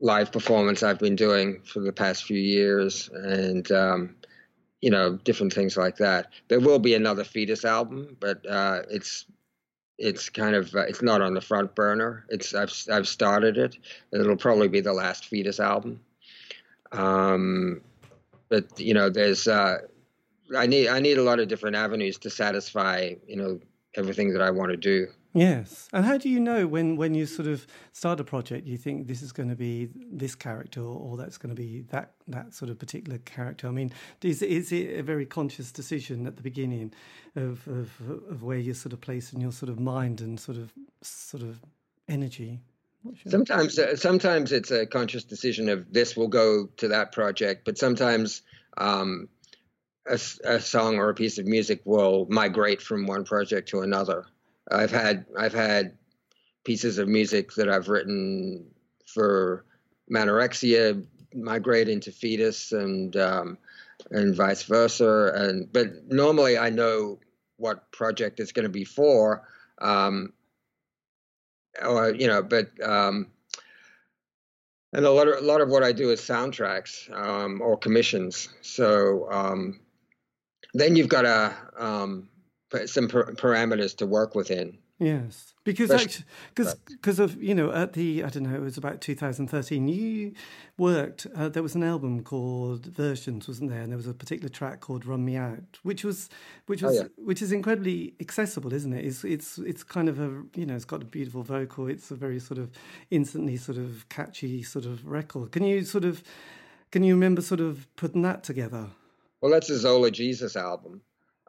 Speaker 3: live performance I've been doing for the past few years, and um, you know, different things like that. There will be another Foetus album, but uh, it's it's kind of uh, it's not on the front burner. It's I've I've started it. It'll probably be the last Foetus album. Um, but you know, there's uh, I need I need a lot of different avenues to satisfy you know everything that I want to do.
Speaker 2: Yes. And how do you know when, when you sort of start a project, you think this is going to be this character or, that's going to be that, that sort of particular character? I mean, is, is it a very conscious decision at the beginning of, of, of where you're sort of placing your sort of mind and sort of sort of energy?
Speaker 3: Sometimes, uh, sometimes it's a conscious decision of this will go to that project, but sometimes um, a, a song or a piece of music will migrate from one project to another. I've had I've had pieces of music that I've written for Manorexia migrate into Foetus and um, and vice versa. And but normally I know what project it's going to be for, um, or you know, but um, and a lot of a lot of what I do is soundtracks um, or commissions. So um, then you've got to um, some per- parameters to work within.
Speaker 2: Yes, because actually, because because of you know at the I don't know it was about 2013. You worked. Uh, there was an album called Versions, wasn't there? And there was a particular track called "Run Me Out," which was which oh, was oh, yeah. which is incredibly accessible, isn't it? It's it's it's kind of a you know it's got a beautiful vocal. It's a very sort of instantly sort of catchy sort of record. Can you sort of can you remember sort of putting that together?
Speaker 3: Well, that's a Zola Jesus album.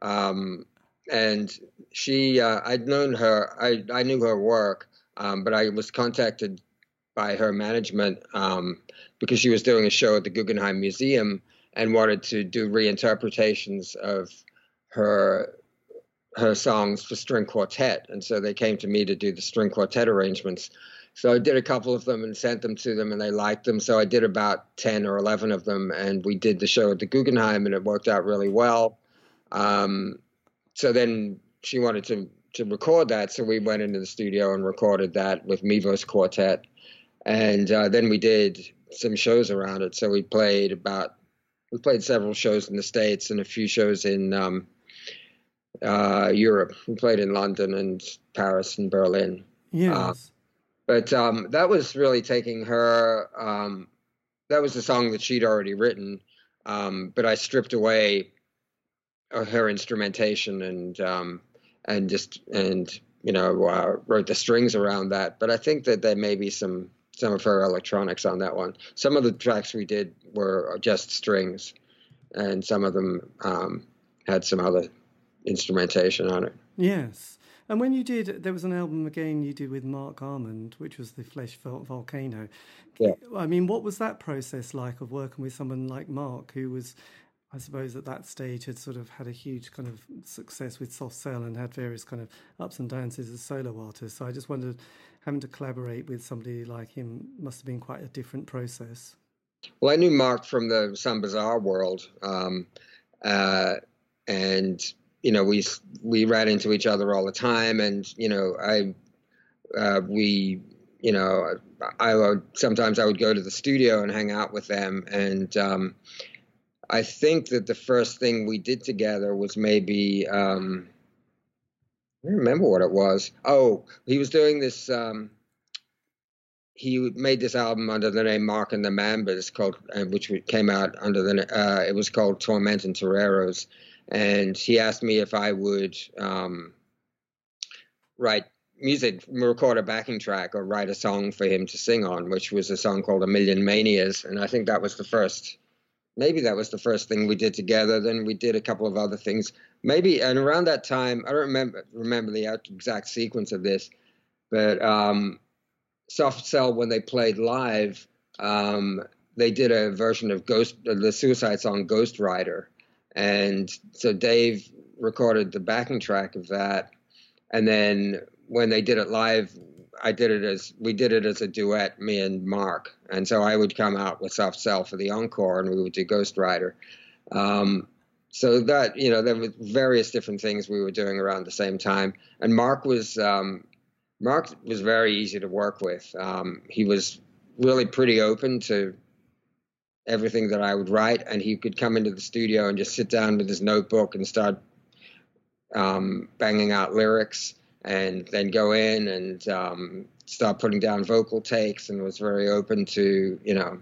Speaker 3: Um, and she uh, I'd known her I, I knew her work um, but I was contacted by her management um, because she was doing a show at the Guggenheim Museum and wanted to do reinterpretations of her her songs for string quartet. And so they came to me to do the string quartet arrangements. So I did a couple of them and sent them to them and they liked them. So I did about 10 or 11 of them and we did the show at the Guggenheim and it worked out really well. Um, so then she wanted to to record that, so we went into the studio and recorded that with Mivos Quartet, and uh, then we did some shows around it. So we played about we played several shows in the states and a few shows in um, uh, Europe. We played in London and Paris and Berlin.
Speaker 2: Yes. Uh,
Speaker 3: but um, that was really taking her. Um, that was a song that she'd already written, um, but I stripped away her instrumentation and um, and just and you know uh, wrote the strings around that. But I think that there may be some some of her electronics on that one. Some of the tracks we did were just strings, and some of them um, had some other instrumentation on it.
Speaker 2: Yes. And when you did, there was an album again you did with Marc Almond, which was the Flesh Volcano.
Speaker 3: Yeah.
Speaker 2: I mean, what was that process like of working with someone like Marc, who was, I suppose, at that stage had sort of had a huge kind of success with Soft Cell and had various kind of ups and downs as a solo artist. So I just wondered, having to collaborate with somebody like him must have been quite a different process.
Speaker 3: Well, I knew Marc from the Some Bizzare world, um, uh, and you know, we we ran into each other all the time, and you know, I uh, we you know, I would sometimes I would go to the studio and hang out with them, and um, I think that the first thing we did together was maybe um, I don't remember what it was. Oh, he was doing this. Um, he made this album under the name Marc and the Mambas, called uh, which came out under the. Uh, it was called Torment and Toreros, and he asked me if I would um, write music, record a backing track, or write a song for him to sing on, which was a song called "A Million Manias," and I think that was the first. Maybe that was the first thing we did together. Then we did a couple of other things. Maybe, and around that time, I don't remember remember the exact sequence of this, but um, Soft Cell when they played live, um, they did a version of Ghost, the Suicide song "Ghost Rider," And so Dave recorded the backing track of that. And then when they did it live, I did it as we did it as a duet, me and Marc. And so I would come out with Soft Cell for the encore, and we would do Ghost Rider. Um, so that you know, there were various different things we were doing around the same time. And Marc was um, Marc was very easy to work with. Um, he was really pretty open to everything that I would write, and he could come into the studio and just sit down with his notebook and start um, banging out lyrics, and then go in and um, start putting down vocal takes, and was very open to you know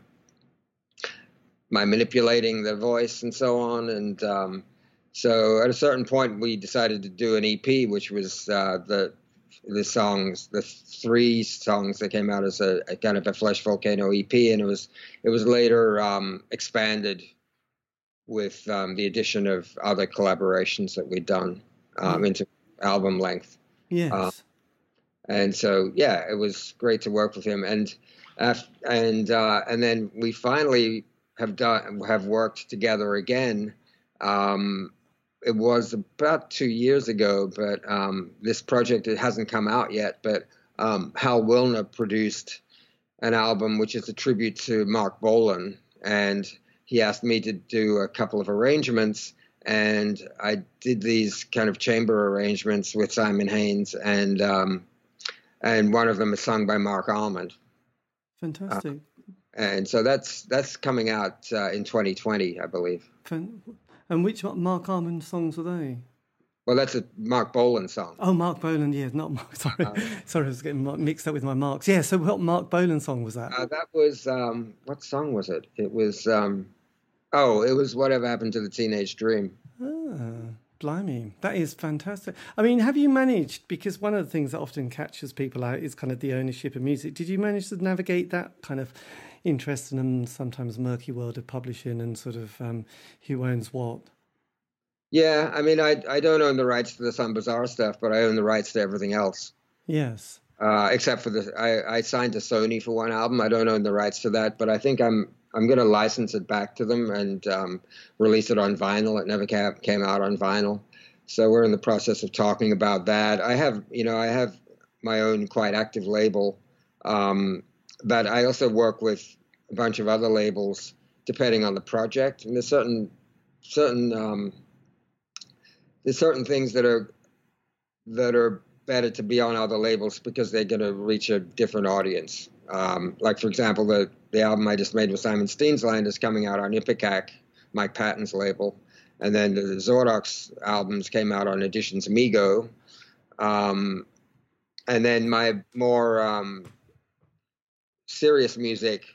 Speaker 3: my manipulating the voice and so on, and um, so at a certain point we decided to do an EP, which was uh, the the songs, the three songs that came out as a, a, kind of a Flesh Volcano EP, and it was it was later um, expanded with um, the addition of other collaborations that we'd done um, into album length.
Speaker 2: Yes. Uh,
Speaker 3: and so yeah, it was great to work with him, and and uh, and then we finally have done have worked together again. Um, it was about two years ago, but um, this project it hasn't come out yet. But um, Hal Willner produced an album which is a tribute to Marc Bolan, and he asked me to do a couple of arrangements, and I did these kind of chamber arrangements with Simon Haynes, and um, and one of them is sung by Marc Almond.
Speaker 2: Fantastic. Uh,
Speaker 3: and so that's that's coming out uh, in 2020, I believe.
Speaker 2: And which Marc Almond songs were they?
Speaker 3: Well, that's a Marc Bolan song.
Speaker 2: Oh, Marc Bolan, yeah, not Mark. Sorry, uh, sorry, I was getting mixed up with my marks. Yeah, so what Marc Bolan song was that?
Speaker 3: Uh, that was um, what song was it? It was um, oh, it was whatever happened to the Teenage Dream.
Speaker 2: Ah, blimey, that is fantastic. I mean, have you managed? Because one of the things that often catches people out is kind of the ownership of music. Did you manage to navigate that kind of? interest and sometimes murky world of publishing and sort of um, who owns what.
Speaker 3: Yeah, I mean, I I don't own the rights to the Some Bizzare stuff, but I own the rights to everything else.
Speaker 2: Yes.
Speaker 3: Uh, except for the, I, I signed to Sony for one album. I don't own the rights to that, but I think I'm I'm going to license it back to them and um, release it on vinyl. It never came, out on vinyl, so we're in the process of talking about that. I have, you know, I have my own quite active label um, but I also work with a bunch of other labels depending on the project. And there's certain certain um, there's certain things that are that are better to be on other labels because they're going to reach a different audience. Um, like for example, the the album I just made with Simon Steensland is coming out on Ipecac, Mike Patton's label, and then the Xordox albums came out on Editions Mego. Um, and then my more um, serious music,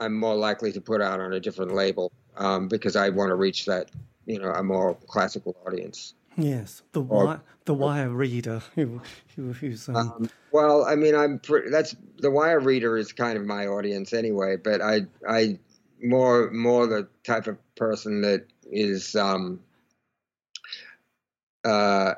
Speaker 3: I'm more likely to put out on a different label um, because I want to reach that you know a more classical audience.
Speaker 2: Yes, the wire, the wire reader who, who who's um...
Speaker 3: um... well, I mean, I'm pre- that's the wire reader is kind of my audience anyway, but I I more more the type of person that is um uh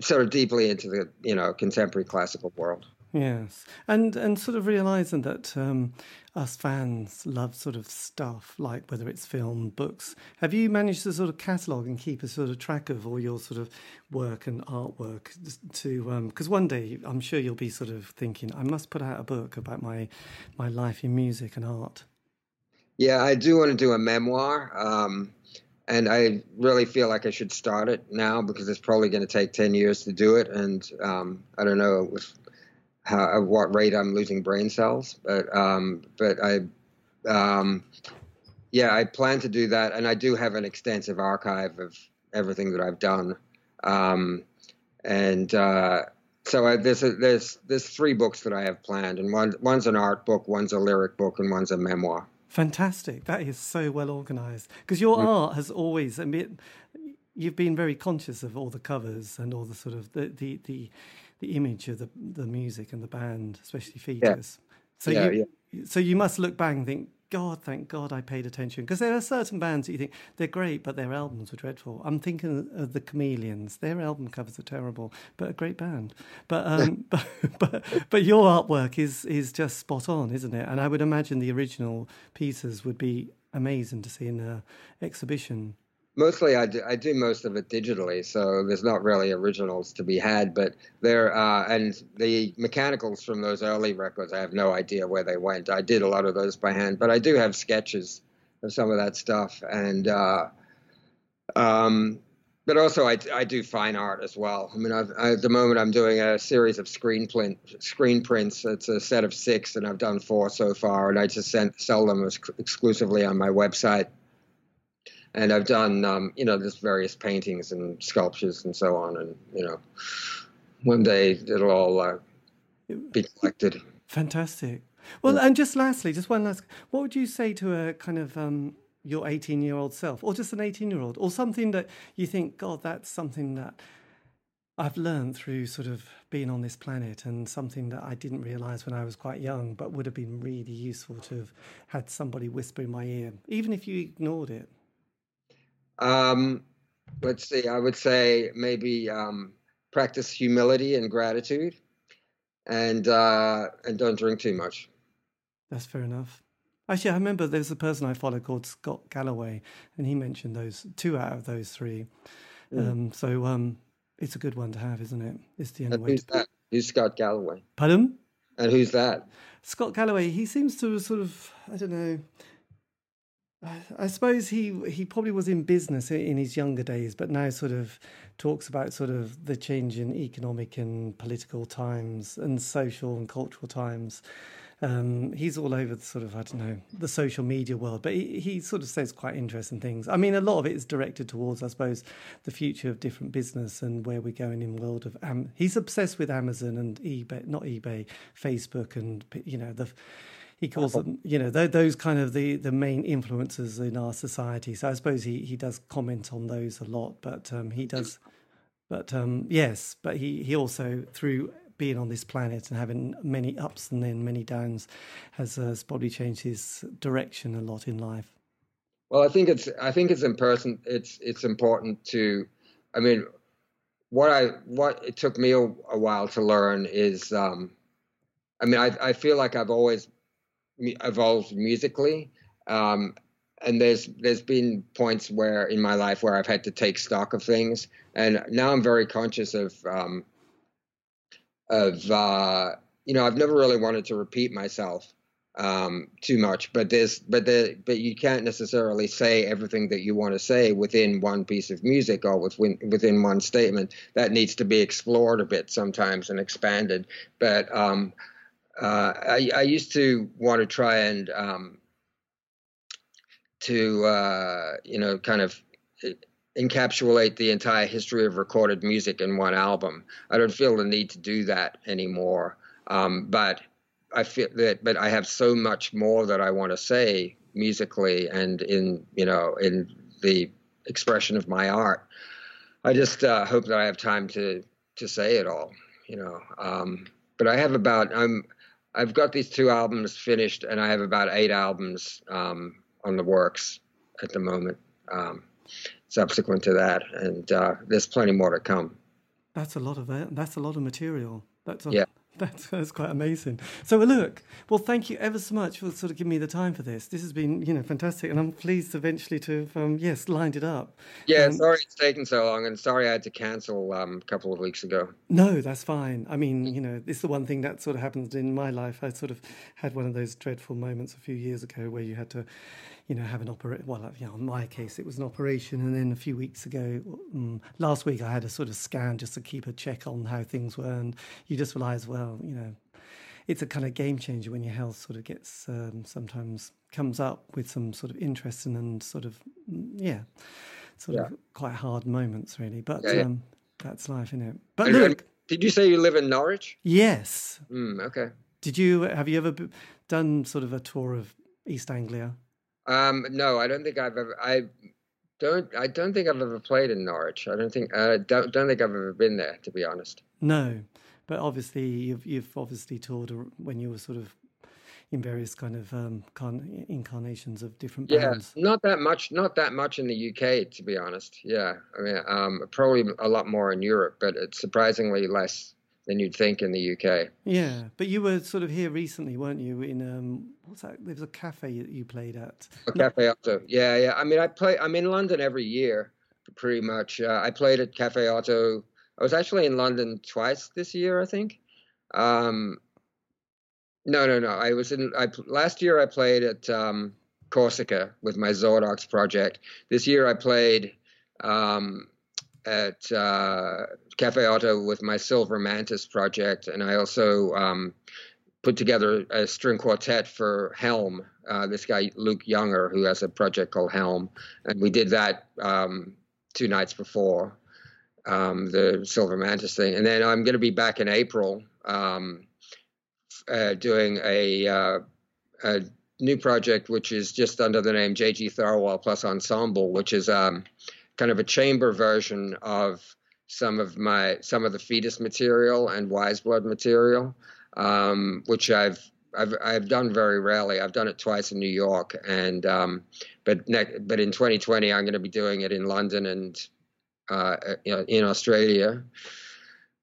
Speaker 3: sort of deeply into the you know contemporary classical world.
Speaker 2: Yes, and and sort of realizing that um, us fans love sort of stuff like whether it's film, books. Have you managed to sort of catalogue and keep a sort of track of all your sort of work and artwork to? Because um, one day I'm sure you'll be sort of thinking, I must put out a book about my my life in music and art.
Speaker 3: Yeah, I do want to do a memoir. Um, and I really feel like I should start it now because it's probably going to take ten years to do it, and um, I don't know if how, at what rate I'm losing brain cells. But um, but I, um, yeah, I plan to do that, and I do have an extensive archive of everything that I've done, um, and uh, so I, there's a, there's there's three books that I have planned, and one one's an art book, one's a lyric book, and one's a memoir.
Speaker 2: Fantastic! That is so well organised because your mm. art has always. I mean, you've been very conscious of all the covers and all the sort of the, the the image of the the music and the band, especially features. Yeah. So yeah, you yeah. so you must look back and think, God, thank God I paid attention because there are certain bands that you think they're great, but their albums were dreadful. I'm thinking of the Chameleons; their album covers are terrible, but a great band. But um, but, but but your artwork is is just spot on, isn't it? And I would imagine the original pieces would be amazing to see in an exhibition
Speaker 3: mostly I do, I do most of it digitally, so there's not really originals to be had. But there, uh, and the mechanicals from those early records, I have no idea where they went. I did a lot of those by hand, but I do have sketches of some of that stuff, and uh, um, but also I, I do fine art as well. I mean, I've, I, at the moment I'm doing a series of screen print screen prints. It's a set of six, and I've done four so far, and I just sell them exclusively on my website and I've done um, you know just various paintings and sculptures and so on, and you know one day it'll all uh, be collected.
Speaker 2: Fantastic. Well, and just lastly, just one last. What would you say to a kind of um, your eighteen-year-old self, or just an eighteen-year-old, or something that you think, God, that's something that I've learned through sort of being on this planet, and something that I didn't realize when I was quite young, but would have been really useful to have had somebody whisper in my ear, even if you ignored it.
Speaker 3: Um, let's see. I would say maybe um, practice humility and gratitude, and uh, and don't drink too much.
Speaker 2: That's fair enough. Actually, I remember there's a person I follow called Scott Galloway, and he mentioned those two out of those three. Mm. Um, so um, it's a good one to have, isn't it? It's the only
Speaker 3: and
Speaker 2: way.
Speaker 3: Who's to... that? Who's Scott Galloway?
Speaker 2: Pardon?
Speaker 3: And who's that?
Speaker 2: Scott Galloway. He seems to sort of I don't know I suppose he he probably was in business in his younger days, but now sort of talks about sort of the change in economic and political times and social and cultural times. Um, he's all over the sort of I don't know the social media world, but he, he sort of says quite interesting things. I mean, a lot of it is directed towards, I suppose, the future of different business and where we're going in the world of. Am- he's obsessed with Amazon and eBay, not eBay, Facebook, and you know the he calls them, you know, those kind of the, the main influences in our society. So I suppose he, he does comment on those a lot, but um, he does, but um, yes, but he, he also, through being on this planet and having many ups and then many downs, has, uh, has probably changed his direction a lot in life.
Speaker 3: Well, I think it's I think it's important. It's it's important to, I mean, what I what it took me a, a while to learn is, um, I mean, I I feel like I've always evolved musically. Um, and there's there's been points where in my life where I've had to take stock of things, and now I'm very conscious of um, of uh, you know I've never really wanted to repeat myself um, too much, but there's but the but you can't necessarily say everything that you want to say within one piece of music or within within one statement. That needs to be explored a bit sometimes and expanded. But um, uh, I, I, used to want to try and um, to uh, you know kind of encapsulate the entire history of recorded music in one album. I don't feel the need to do that anymore. Um, but I feel that, but I have so much more that I want to say musically and in you know in the expression of my art. I just uh, hope that I have time to to say it all, you know. Um, but I have about I'm I've got these two albums finished, and I have about eight albums um, on the works at the moment. Um, subsequent to that, and uh, there's plenty more to come.
Speaker 2: That's a lot of it. That's a lot of material. That's a,
Speaker 3: yeah.
Speaker 2: That's, that's quite amazing. So look, well, thank you ever so much for sort of giving me the time for this. This has been, you know, fantastic, and I'm pleased eventually to have, um, yes, lined it up.
Speaker 3: Yeah, um, sorry it's taken so long, and sorry I had to cancel um, a couple of weeks ago.
Speaker 2: No, that's fine. I mean, you know, it's the one thing that sort of happens in my life. I sort of had one of those dreadful moments a few years ago where you had to you know, have an operation. Well, you know, in my case, it was an operation, and then a few weeks ago, um, last week, I had a sort of scan just to keep a check on how things were, and you just realise, well, you know, it's a kind of game changer when your health sort of gets um, sometimes comes up with some sort of interesting and sort of mm, yeah, sort yeah. of quite hard moments, really. But yeah, yeah. Um, that's life, isn't it? But and, look,
Speaker 3: did you say you live in Norwich?
Speaker 2: Yes.
Speaker 3: Mm, okay.
Speaker 2: Did you have you ever done sort of a tour of East Anglia?
Speaker 3: Um, no, I don't think I've ever. I don't. I don't think I've ever played in Norwich. I don't think. Uh, don't don't think I've ever been there, to be honest.
Speaker 2: No, but obviously you've you've obviously toured when you were sort of in various kind of um, con- incarnations of different bands.
Speaker 3: Yeah, not that much. Not that much in the UK, to be honest. Yeah, I mean, um, probably a lot more in Europe, but it's surprisingly less than you'd think in the UK.
Speaker 2: Yeah, but you were sort of here recently, weren't you? In um, what's that? There was a cafe that you played at.
Speaker 3: A Cafe Oto. Yeah, yeah. I mean, I play. I'm in London every year, pretty much. Uh, I played at Cafe Oto. I was actually in London twice this year, I think. Um, no, no, no. I was in. I last year I played at um, Corsica with my Xordox project. This year I played um, at uh, Cafe Oto with my Silver Mantis project, and I also um, put together a string quartet for Helm. Uh, this guy Luke Younger, who has a project called Helm, and we did that um, two nights before um, the Silver Mantis thing. And then I'm going to be back in April um, uh, doing a, uh, a new project, which is just under the name JG Thirlwell Plus Ensemble, which is um, kind of a chamber version of some of my some of the Foetus material and wise blood material, um, which I've I've I've done very rarely. I've done it twice in New York, and um, but ne- but in 2020 I'm going to be doing it in London and uh, in Australia,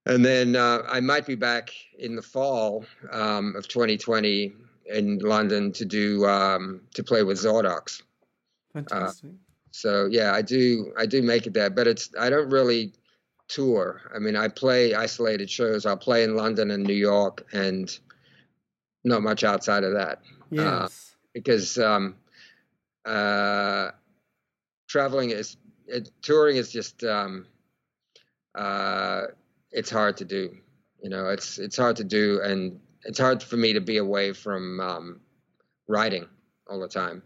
Speaker 3: and then uh, I might be back in the fall um, of 2020 in London to do um, to play with Xordox.
Speaker 2: Fantastic. Uh,
Speaker 3: so yeah, I do I do make it there, but it's I don't really tour. I mean, I play isolated shows. I'll play in London and New York, and not much outside of that.
Speaker 2: Yes, uh,
Speaker 3: because um, uh, traveling is it, touring is just um, uh, it's hard to do. You know, it's it's hard to do, and it's hard for me to be away from um, writing all the time.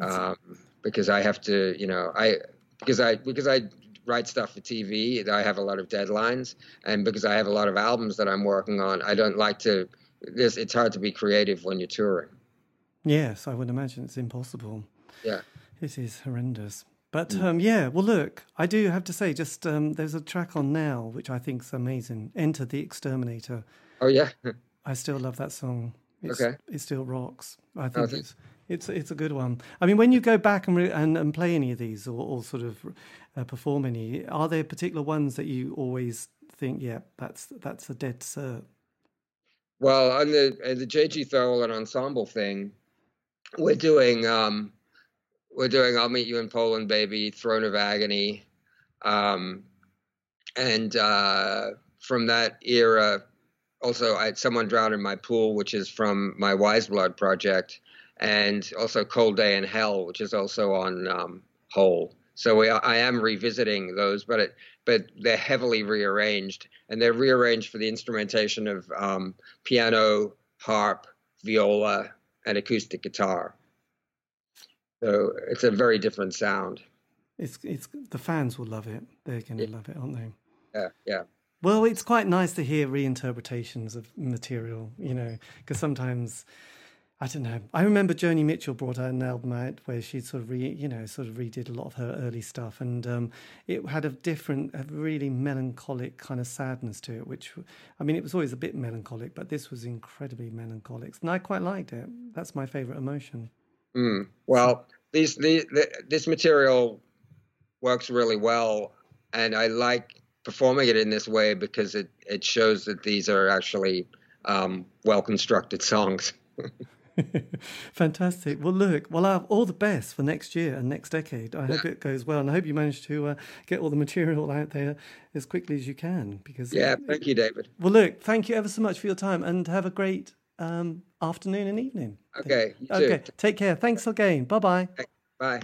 Speaker 3: Um, because I have to, you know, I because I because I write stuff for TV, I have a lot of deadlines, and because I have a lot of albums that I'm working on, I don't like to. This it's hard to be creative when you're touring.
Speaker 2: Yes, I would imagine it's impossible.
Speaker 3: Yeah,
Speaker 2: it is horrendous. But mm. um, yeah, well, look, I do have to say, just um, there's a track on now which I think is amazing. Enter the Exterminator.
Speaker 3: Oh yeah,
Speaker 2: I still love that song.
Speaker 3: It's, okay,
Speaker 2: it still rocks. I think oh, it's it's it's a good one. I mean, when you go back and re- and, and play any of these or, or sort of uh, perform any, are there particular ones that you always think, yeah, that's that's a dead cert?
Speaker 3: Well, on the uh, the JG Thirlwell ensemble thing, we're doing um, we're doing "I'll Meet You in Poland, Baby," "Throne of Agony," um, and uh, from that era, also I, had "Someone Drowned in My Pool," which is from my Wise Blood project and also Cold Day in Hell, which is also on um, Hole. So we, I am revisiting those, but it, but they're heavily rearranged, and they're rearranged for the instrumentation of um, piano, harp, viola, and acoustic guitar. So it's a very different sound.
Speaker 2: It's it's the fans will love it. They're going to yeah. love it, aren't they?
Speaker 3: Yeah, yeah.
Speaker 2: Well, it's quite nice to hear reinterpretations of material, you know, because sometimes I don't know. I remember Joni Mitchell brought out an album out where she sort of re, you know, sort of redid a lot of her early stuff, and um, it had a different, a really melancholic kind of sadness to it. Which, I mean, it was always a bit melancholic, but this was incredibly melancholic, and I quite liked it. That's my favorite emotion.
Speaker 3: Mm. Well, these the, the, this material works really well, and I like performing it in this way because it it shows that these are actually um, well constructed songs.
Speaker 2: Fantastic. Well, look, well, I have all the best for next year and next decade. I yeah. hope it goes well, and I hope you manage to uh, get all the material out there as quickly as you can. Because
Speaker 3: yeah, it, thank you, David.
Speaker 2: Well, look, thank you ever so much for your time, and have a great um, afternoon and evening.
Speaker 3: Okay.
Speaker 2: Okay. Take care. Thanks again. Bye-bye.
Speaker 3: Bye.